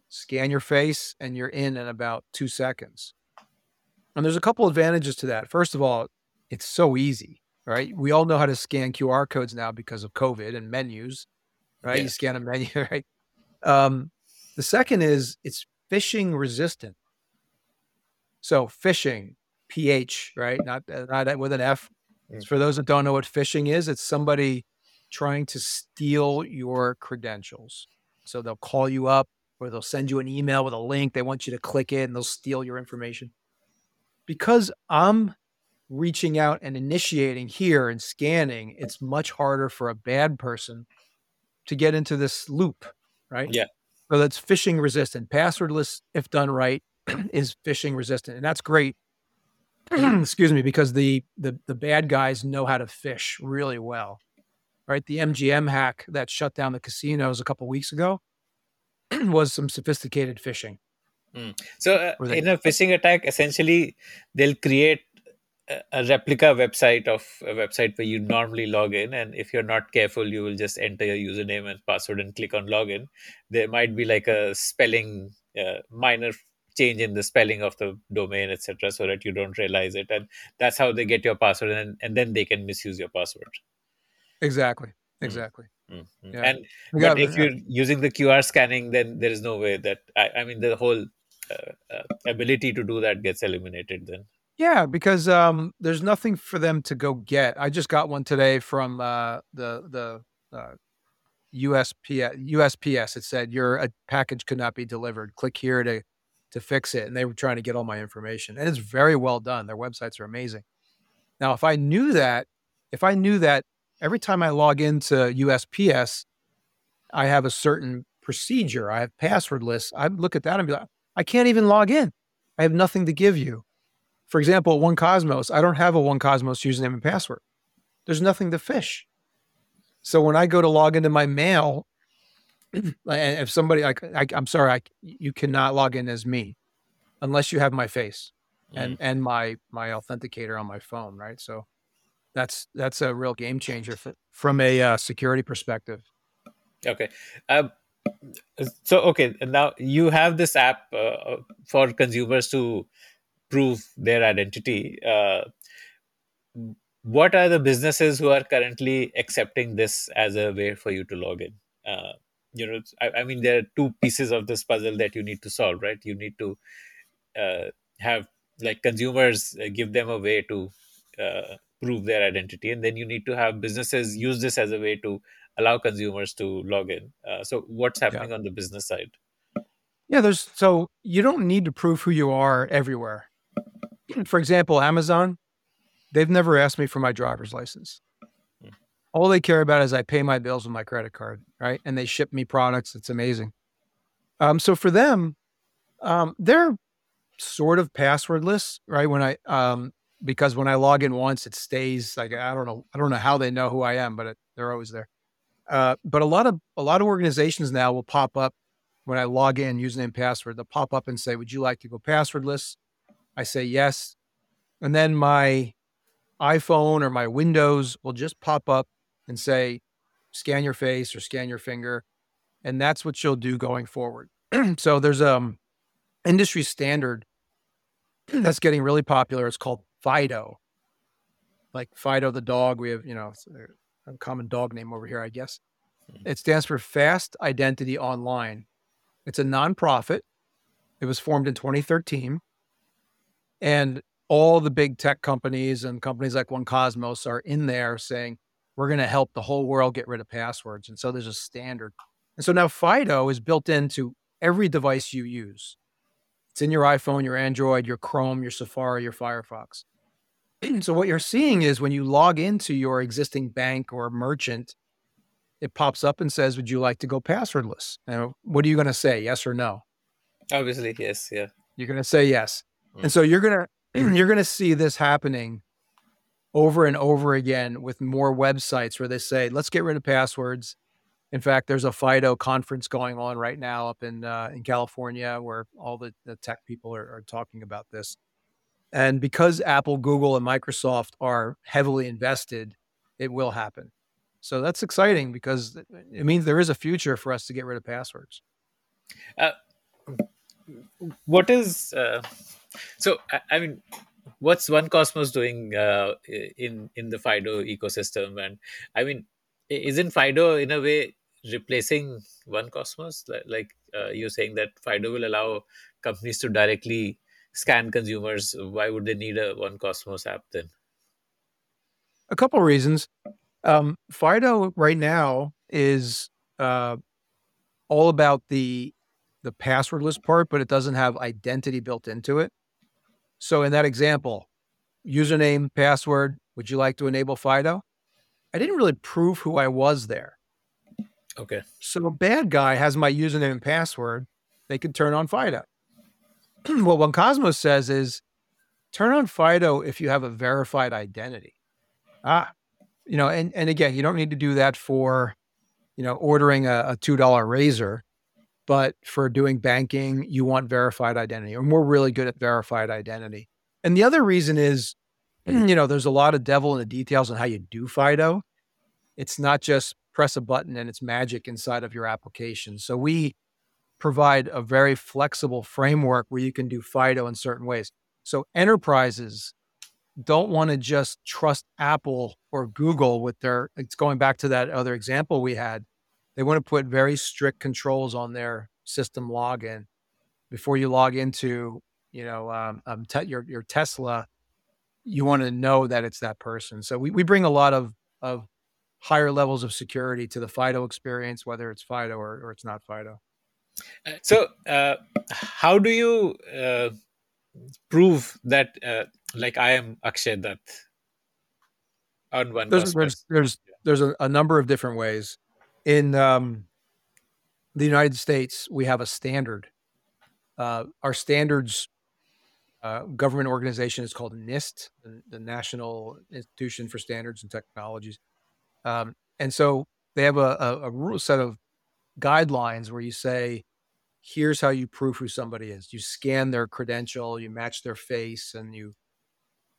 scan your face, and you're in in about two seconds. And there's a couple advantages to that. First of all, it's so easy, right? We all know how to scan QR codes now because of COVID and menus, right? Yeah. You scan a menu, right? Um, the second is it's phishing resistant. So phishing, PH, right? Not uh, not with an F. Mm. For those that don't know what phishing is, it's somebody trying to steal your credentials. So they'll call you up or they'll send you an email with a link. They want you to click it and they'll steal your information. Because I'm reaching out and initiating here and scanning, it's much harder for a bad person to get into this loop, right? Yeah. So that's phishing resistant. Passwordless, if done right, is phishing resistant, and that's great. Excuse me, because the the the bad guys know how to fish really well. Right, the MGM hack that shut down the casinos a couple weeks ago was some sophisticated phishing. Mm. So, uh, in a phishing attack, essentially, they'll create a replica website of a website where you normally log in and if you're not careful you will just enter your username and password and click on login there might be like a spelling uh, minor change in the spelling of the domain etc so that you don't realize it and that's how they get your password and, and then they can misuse your password exactly hmm. exactly mm-hmm. yeah. and but if you're using the qr scanning then there is no way that i, I mean the whole uh, uh, ability to do that gets eliminated then yeah, because um, there's nothing for them to go get. I just got one today from uh, the the uh, USPS. USPS. It said your a package could not be delivered. Click here to to fix it, and they were trying to get all my information, and it's very well done. Their websites are amazing. Now, if I knew that, if I knew that every time I log into USPS, I have a certain procedure. I have passwordless. I'd look at that and be like, I can't even log in. I have nothing to give you. For example, 1Kosmos, I don't have a 1Kosmos username and password. There's nothing to fish. So when I go to log into my mail, and if somebody, I, I, am sorry, I, you cannot log in as me unless you have my face and mm. and my my authenticator on my phone, right? So that's that's a real game changer from a uh, security perspective. Okay. Um, so okay, now you have this app uh, for consumers to prove their identity uh, what are the businesses who are currently accepting this as a way for you to log in? Uh, you know I, I, mean there are two pieces of this puzzle that you need to solve right? You need to uh, have like consumers uh, give them a way to uh, prove their identity. And then you need to have businesses use this as a way to allow consumers to log in. Uh, so what's happening yeah. on the business side? Yeah there's so you don't need to prove who you are everywhere for example, Amazon, they've never asked me for my driver's license. Hmm. All they care about is I pay my bills with my credit card, right? And they ship me products. It's amazing. Um, so for them, um, they're sort of passwordless, right? When I um, because when I log in once, it stays like I don't know, I don't know how they know who I am, but it, they're always there. Uh, but a lot of a lot of organizations now will pop up when I log in username password. They'll pop up and say, "Would you like to go passwordless?" I say yes. And then my iPhone or my Windows will just pop up and say, scan your face or scan your finger. And that's what you'll do going forward. so there's a um, industry standard that's getting really popular. It's called FIDO. Like Fido the dog. We have, you know, a common dog name over here, I guess. It stands for Fast Identity Online. It's a nonprofit. It was formed in 2013. And all the big tech companies and companies like 1Kosmos are in there saying, we're going to help the whole world get rid of passwords. And so there's a standard. And so now FIDO is built into every device you use. It's in your iPhone, your Android, your Chrome, your Safari, your Firefox. so what you're seeing is when you log into your existing bank or merchant, it pops up and says, "Would you like to go passwordless?" And what are you going to say? Yes or no? Obviously, yes. Yeah. You're going to say yes. Mm. And so you're going to you're going to see this happening over and over again with more websites where they say, "Let's get rid of passwords." In fact, there's a FIDO conference going on right now up in uh, in California where all the, the tech people are, are talking about this. And because Apple, Google, and Microsoft are heavily invested, it will happen. So that's exciting because it means there is a future for us to get rid of passwords. Uh, what is uh, so I, mean, what's 1Kosmos doing uh, in in the Fido ecosystem? And I mean, isn't Fido in a way replacing 1Kosmos? Like uh, you're saying that Fido will allow companies to directly scan consumers. Why would they need a One Cosmos app then? A couple reasons. Um, Fido right now is uh, all about the the passwordless part, but it doesn't have identity built into it. So in that example, username, password, would you like to enable Fido? I didn't really prove who I was there. Okay. So a bad guy has my username and password. They could turn on FIDO. well, 1Kosmos says is turn on FIDO if you have a verified identity. Ah, you know, and, and again, you don't need to do that for, you know, ordering a, a $2 razor, but for doing banking, you want verified identity, and we're really good at verified identity. And the other reason is, mm-hmm. you know, there's a lot of devil in the details on how you do FIDO. It's not just press a button and it's magic inside of your application. So we provide a very flexible framework where you can do FIDO in certain ways. So enterprises don't want to just trust Apple or Google with their, it's going back to that other example we had. They want to put very strict controls on their system login before you log into, you know, um, um, te- your, your Tesla. You want to know that it's that person. So we, we bring a lot of, of higher levels of security to the FIDO experience, whether it's FIDO or, or it's not FIDO. Uh, so, uh, how do you uh, prove that, uh, like, I am Akshay Datt on one? There's there's there's, there's a, a, number of different ways. In um, the United States, we have a standard. Uh, our standards uh, government organization is called NIST, the, the, National Institution for Standards and Technologies. Um, and so they have a, a, a rule set of guidelines where you say, here's how you prove who somebody is. You scan their credential, you match their face, and you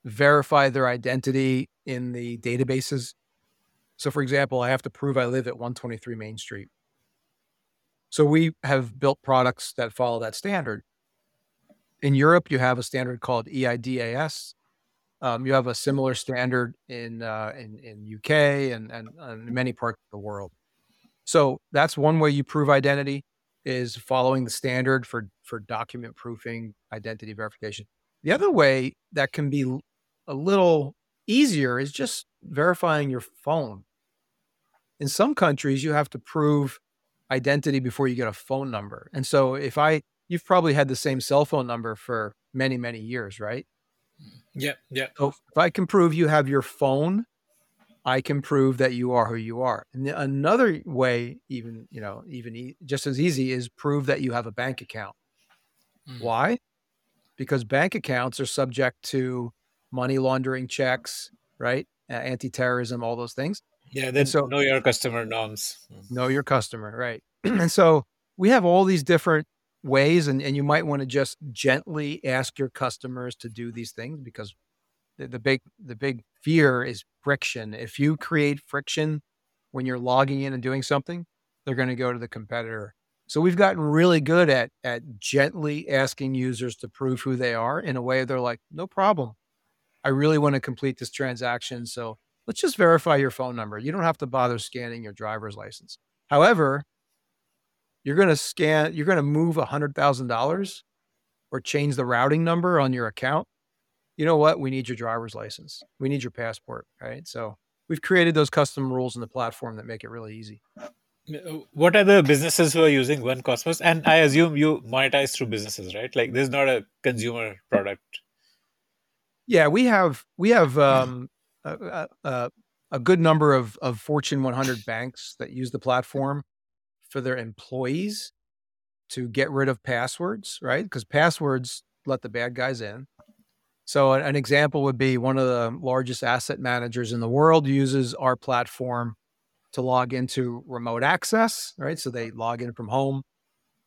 verify their identity in the databases. So, for example, I have to prove I live at 123 Main Street. So, we have built products that follow that standard. In Europe, you have a standard called EIDAS, um, you have a similar standard in uh, in, in UK and, and, and many parts of the world. So that's one way you prove identity is following the standard for for document proofing identity verification. The other way that can be a little easier is just verifying your phone. In some countries, you have to prove identity before you get a phone number. And so if I you've probably had the same cell phone number for many many years, right? Yeah, yeah. So if I can prove you have your phone, I can prove that you are who you are. And another way, even you know, even e- just as easy, is prove that you have a bank account. Mm. Why? Because bank accounts are subject to money laundering checks, right? Uh, anti-terrorism, all those things. Yeah, then so know your customer norms. Hmm. Know your customer, right? and so we have all these different ways and, and you might want to just gently ask your customers to do these things because the, the big the big fear is friction if you create friction when you're logging in and doing something they're going to go to the competitor so we've gotten really good at at gently asking users to prove who they are in a way they're like no problem i really want to complete this transaction so let's just verify your phone number you don't have to bother scanning your driver's license however you're going to scan, you're going to move a hundred thousand dollars or change the routing number on your account. You know what? We need your driver's license. We need your passport. Right. So we've created those custom rules in the platform that make it really easy. Uh, what are the businesses who are using 1Kosmos? And I assume you monetize through businesses, right? Like this is not a consumer product. Yeah, we have we have um, a, a, good number of of Fortune 100 banks that use the platform for their employees to get rid of passwords, right? Because passwords let the bad guys in. So, an example would be one of the largest asset managers in the world uses our platform to log into remote access, right? So, they log in from home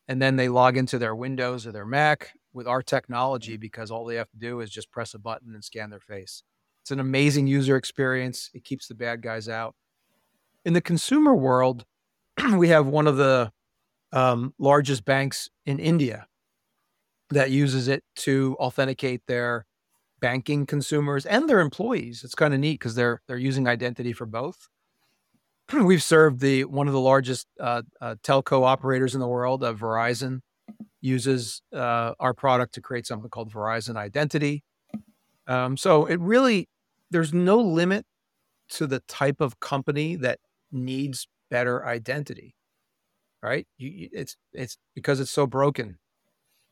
and then they log into their Windows or their Mac with our technology because all they have to do is just press a button and scan their face. It's an amazing user experience. It keeps the bad guys out. In the consumer world, we have one of the um, largest banks in India that uses it to authenticate their banking consumers and their employees. It's kind of neat because they're they're using identity for both. We've served the one of the largest uh, uh, telco operators in the world, uh, Verizon, uses uh, our product to create something called Verizon Identity. Um, so it really there's no limit to the type of company that needs better identity, right? You, it's it's because it's so broken,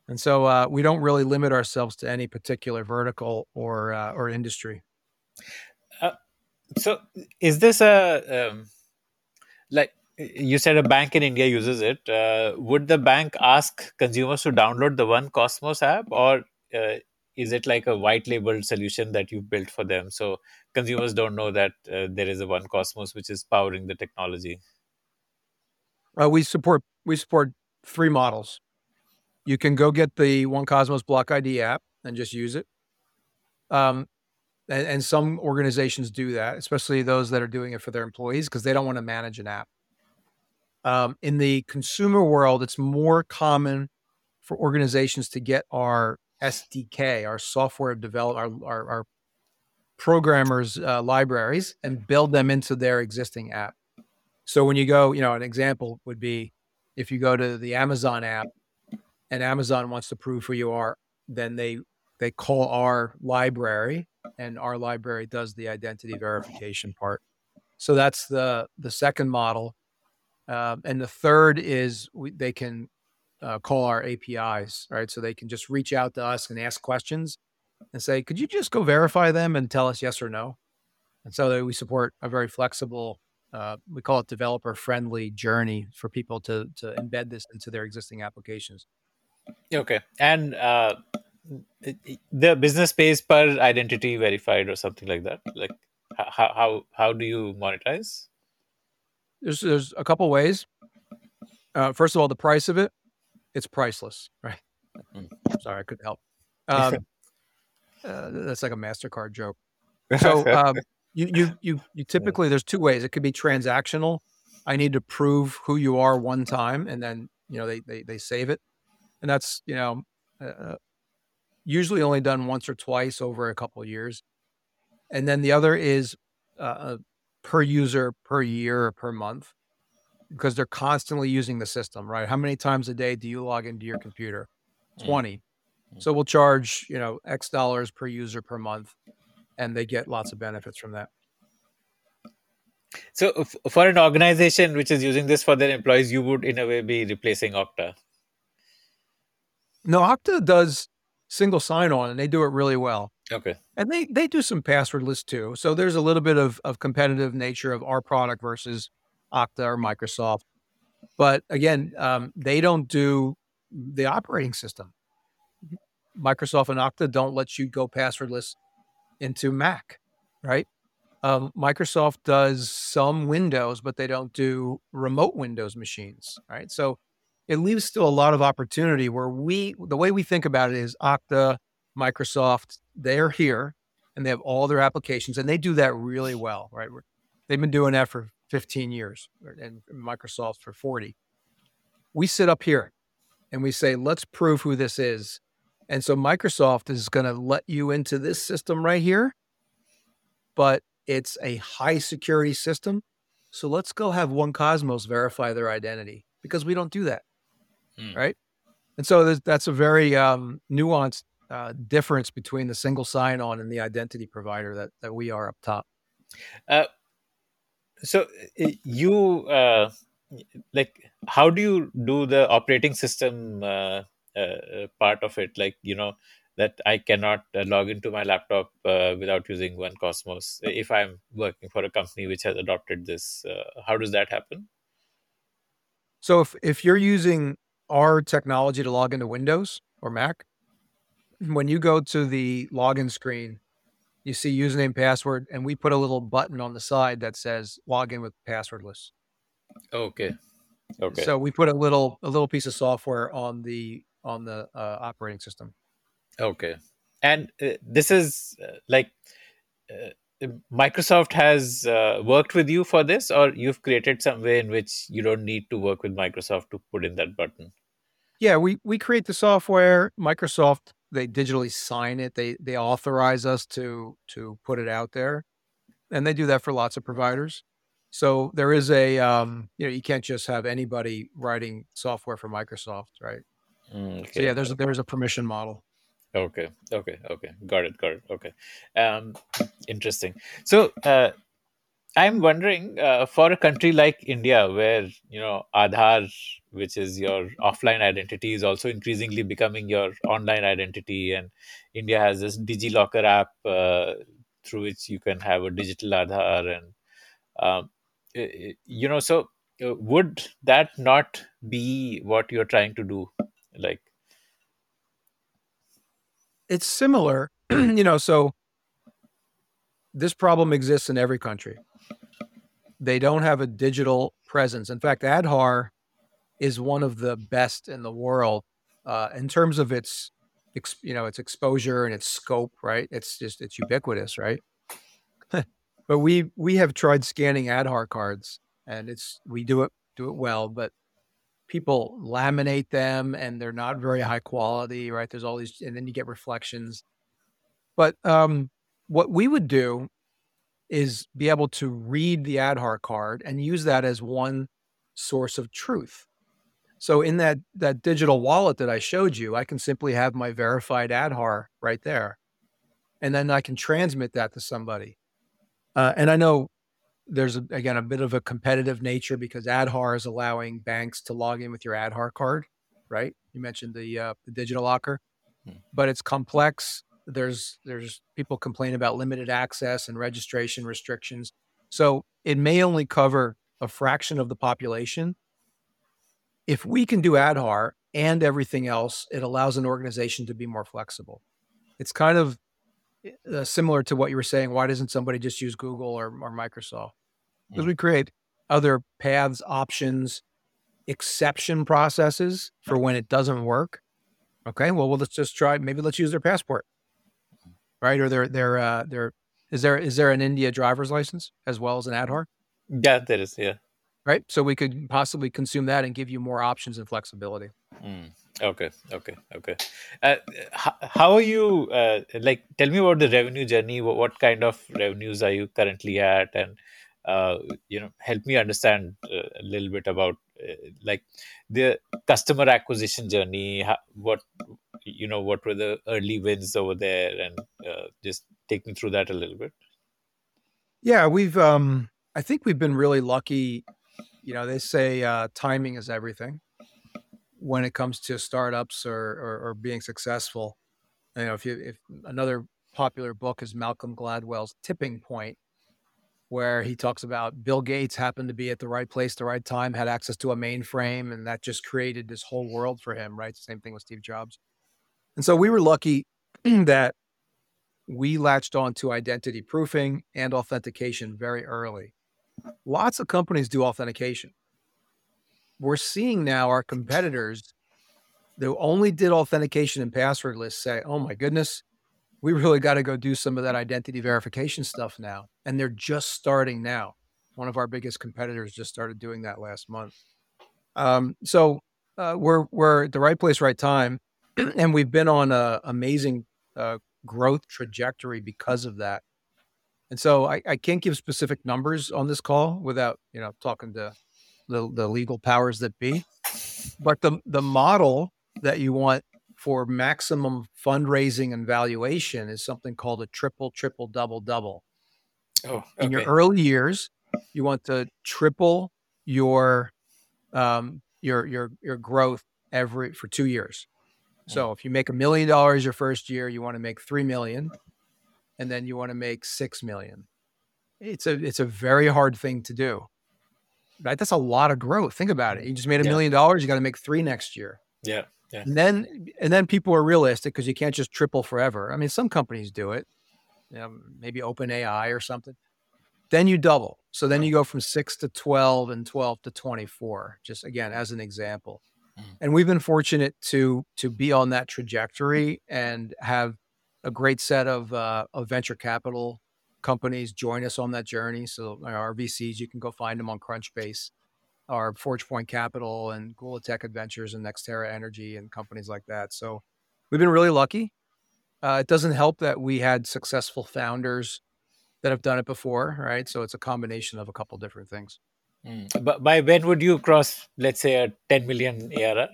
and so uh, we don't really limit ourselves to any particular vertical or uh, or industry. Uh, so, is this a um, like you said a bank in India uses it. Uh, would the bank ask consumers to download the 1Kosmos app, or uh, is it like a white labeled solution that you've built for them so consumers don't know that uh, there is a 1Kosmos which is powering the technology? Uh, we support we support three models. You can go get the 1Kosmos Block ID app and just use it. Um, and, and some organizations do that, especially those that are doing it for their employees because they don't want to manage an app. Um, in the consumer world, it's more common for organizations to get our SDK, our software develop, our, our, our programmers uh, libraries, and build them into their existing app. So when you go, you know, an example would be if you go to the Amazon app, and Amazon wants to prove who you are, then they they call our library, and our library does the identity verification part. So that's the the second model um, and the third is we, they can uh, call our APIs, right? So they can just reach out to us and ask questions and say, could you just go verify them and tell us yes or no? And so we support a very flexible, uh, we call it developer friendly journey for people to, to embed this into their existing applications. Okay. And uh, the business pays per identity verified or something like that? Like how, how, how do you monetize? There's there's a couple ways. Uh, first of all, the price of it, it's priceless, right? Mm. Sorry, I couldn't help. Um, uh, that's like a Mastercard joke. So um, you you you you typically there's two ways. It could be transactional. I need to prove who you are one time, and then you know they they they save it, and that's you know uh, uh usually only done once or twice over a couple of years. And then the other is uh, per user per year or per month because they're constantly using the system, right? How many times a day do you log into your computer? Mm. 20. Mm. So we'll charge, you know, X dollars per user per month and they get lots of benefits from that. So for an organization which is using this for their employees, you would in a way be replacing Okta. No, Okta does single sign on and they do it really well. Okay. And they they do some passwordless too. So there's a little bit of of competitive nature of our product versus Okta or Microsoft. But again, um, they don't do the operating system. Microsoft and Okta don't let you go passwordless into Mac, right? Um, Microsoft does some Windows, but they don't do remote Windows machines, right? So it leaves still a lot of opportunity where we, the way we think about it is Okta, Microsoft, they're here and they have all their applications and they do that really well, right? They've been doing that for 15 years and Microsoft for 40. We sit up here and we say, let's prove who this is. And so Microsoft is going to let you into this system right here, but it's a high security system. So let's go have 1Kosmos verify their identity because we don't do that. Hmm. Right. And so that's a very um, nuanced uh, difference between the single sign on and the identity provider that, that we are up top. Uh, so you uh, like how do you do the operating system uh, uh, part of it? Like you know that I cannot uh, log into my laptop without using 1Kosmos if I'm working for a company which has adopted this. how does that happen? So if if you're using our technology to log into Windows or Mac, when you go to the login screen, you see username, password, and we put a little button on the side that says login with passwordless. Okay. Okay. So we put a little a little piece of software on the on the uh, operating system. Okay. And uh, this is uh, like uh, Microsoft has uh, worked with you for this, or you've created some way in which you don't need to work with Microsoft to put in that button. Yeah, we we create the software. Microsoft they digitally sign it. They they authorize us to to put it out there, and they do that for lots of providers. So there is a um, you know you can't just have anybody writing software for Microsoft, right? Mm, okay. So yeah, there's a, there's a permission model. Okay, okay, okay, got it, got it. Okay, um, interesting. So uh, I'm wondering uh, for a country like India, where you know Aadhaar, which is your offline identity, is also increasingly becoming your online identity, and India has this DigiLocker app uh, through which you can have a digital Aadhaar, and um, you know, so uh, would that not be what you're trying to do? Like it's similar you know so this problem exists in every country they don't have a digital presence. In fact Aadhaar is one of the best in the world uh, in terms of its you know its exposure and its scope right? It's just it's ubiquitous right? But we we have tried scanning Aadhaar cards and it's we do it do it well but people laminate them and they're not very high quality right? There's all these and then you get reflections. But um what we would do is be able to read the Aadhaar card and use that as one source of truth so in that that digital wallet that I showed you, I can simply have my verified Aadhaar right there, and then I can transmit that to somebody. Uh, and I know there's a, again a bit of a competitive nature because Aadhaar is allowing banks to log in with your Aadhaar card, right? You mentioned the uh, the digital locker, hmm. but it's complex. There's there's people complain about limited access and registration restrictions. So it may only cover a fraction of the population, if we can do Aadhaar and everything else, it allows an organization to be more flexible. It's kind of uh, similar to what you were saying. Why doesn't somebody just use Google or, or Microsoft? Because mm. we create other paths, options, exception processes for when it doesn't work. Okay, well, well, let's just try. Maybe let's use their passport, right? Or their their uh, their is there is there an India driver's license as well as an Aadhaar? Yeah, there is. Yeah right? So we could possibly consume that and give you more options and flexibility. Mm. Okay, okay, okay. Uh, how, how, are you? Uh, like, tell me about the revenue journey. What, what, kind of revenues are you currently at, and uh, you know, help me understand uh, a little bit about uh, like the customer acquisition journey. How, what you know, what were the early wins over there, and uh, just take me through that a little bit. Yeah, we've. um I think we've been really lucky you know, they say uh, timing is everything when it comes to startups or, or, or being successful. You know, if you if another popular book is Malcolm Gladwell's Tipping Point, where he talks about Bill Gates happened to be at the right place, the right time, had access to a mainframe, and that just created this whole world for him. Right, same thing with Steve Jobs. And so we were lucky that we latched on to identity proofing and authentication very early. Lots of companies do authentication. We're seeing now our competitors that only did authentication and passwordless say, oh my goodness, we really got to go do some of that identity verification stuff now. And they're just starting now. One of our biggest competitors just started doing that last month. Um, so uh, we're we're at the right place, right time, and we've been on a amazing uh, growth trajectory because of that. And so I, I can't give specific numbers on this call without, you know, talking to the, the legal powers that be. But the the model that you want for maximum fundraising and valuation is something called a triple, triple, double, double. Oh, okay. In your early years, you want to triple your um, your your your growth every for two years. So if you make a million dollars your first year, you want to make three million and then you want to make 6 million. It's a it's a very hard thing to do. Right? That's a lot of growth. Think about it. You just made a million dollars, you got to make 3 next year. Yeah. Yeah. And then and then people are realistic because you can't just triple forever. I mean, some companies do it. You know, maybe OpenAI or something. Then you double. So then you go from 6 to 12 and 12 to 24, just again as an example. Mm. And we've been fortunate to to be on that trajectory and have a great set of, uh, of venture capital companies join us on that journey. So our VCs, you can go find them on Crunchbase, our ForgePoint Capital and Gula Tech Adventures and Nextera Energy and companies like that. So we've been really lucky. Uh, it doesn't help that we had successful founders that have done it before, right? So it's a combination of a couple different things. Mm. But by when would you cross, let's say, a 10 million ARR?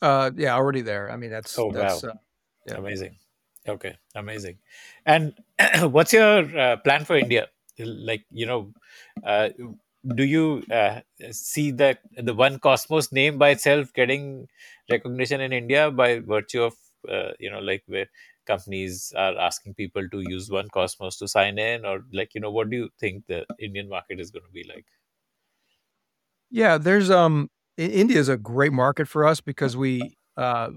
Uh, yeah, already there. I mean, that's oh, that's wow. uh, yeah. Amazing. Okay, amazing. And what's your uh, plan for India? Like, you know, uh, do you uh, see that the 1Kosmos name by itself getting recognition in India by virtue of, uh, you know, like where companies are asking people to use 1Kosmos to sign in, or like, you know, what do you think the Indian market is going to be like? Yeah, there's um India is a great market for us because we uh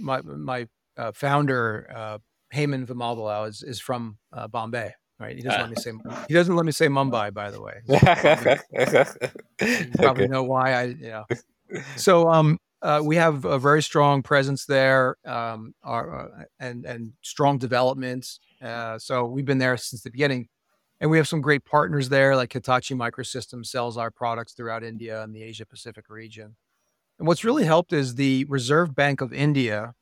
my my uh, founder uh Hemen Vimadalal is is from uh, Bombay, right? He doesn't let me say he doesn't let me say Mumbai, by the way. you probably okay. know why I you know. So um uh, we have a very strong presence there, um, our, uh, and and strong developments. Uh, so we've been there since the beginning, and we have some great partners there. Like Hitachi Microsystems sells our products throughout India and the Asia Pacific region. And what's really helped is the Reserve Bank of India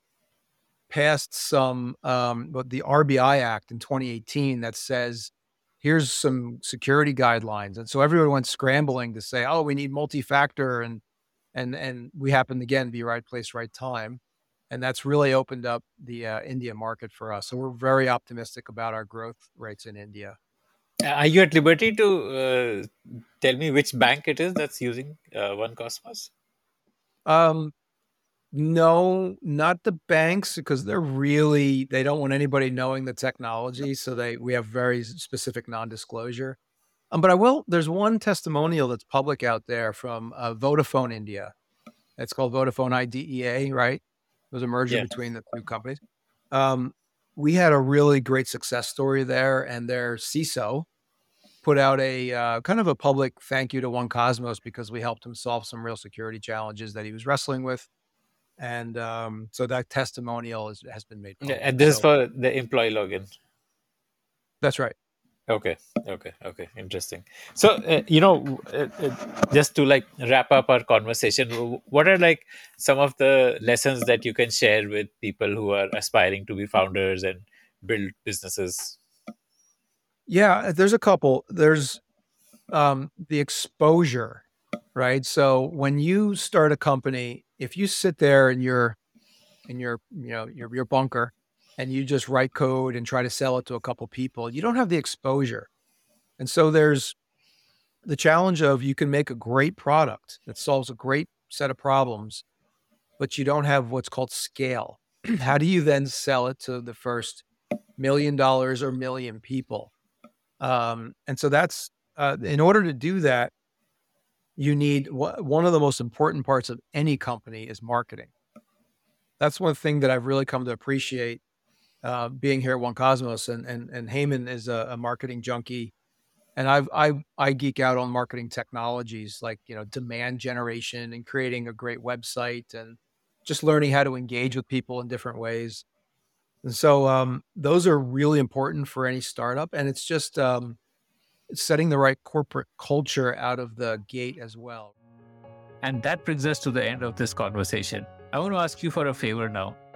passed some, um, the RBI Act in 2018 that says here's some security guidelines, and so everyone went scrambling to say, oh, we need multi-factor and and and we happened again be right place, right time, and that's really opened up the uh, India market for us. So we're very optimistic about our growth rates in India. Are you at liberty to uh, tell me which bank it is that's using uh, 1Kosmos? Um, no, not the banks because they're really they don't want anybody knowing the technology. So they we have very specific non-disclosure. Um, but I will. There's one testimonial that's public out there from uh, Vodafone India. It's called Vodafone IDEA, right? It was a merger yeah. between the two companies. Um, we had a really great success story there, and their CISO put out a uh, kind of a public thank you to 1Kosmos because we helped him solve some real security challenges that he was wrestling with. And um, so that testimonial is, has been made. Public. Yeah, and this so, is for the employee login. That's right. Okay, okay, okay. Interesting. So, uh, you know, uh, uh, just to like wrap up our conversation, what are like some of the lessons that you can share with people who are aspiring to be founders and build businesses? Yeah, there's a couple. There's um, the exposure, right? So when you start a company, if you sit there in your in your you know your your bunker and you just write code and try to sell it to a couple people, you don't have the exposure. And so there's the challenge of you can make a great product that solves a great set of problems, but you don't have what's called scale. How do you then sell it to the first million dollars or million people? Um, and so that's uh, in order to do that, you need one of the most important parts of any company is marketing. That's one thing that I've really come to appreciate uh, being here at 1Kosmos, and and and Hemen is a, a, marketing junkie, and I've I I geek out on marketing technologies like you know demand generation and creating a great website and just learning how to engage with people in different ways. And so um, those are really important for any startup, and it's just um, setting the right corporate culture out of the gate as well. And that brings us to the end of this conversation. I want to ask you for a favor now.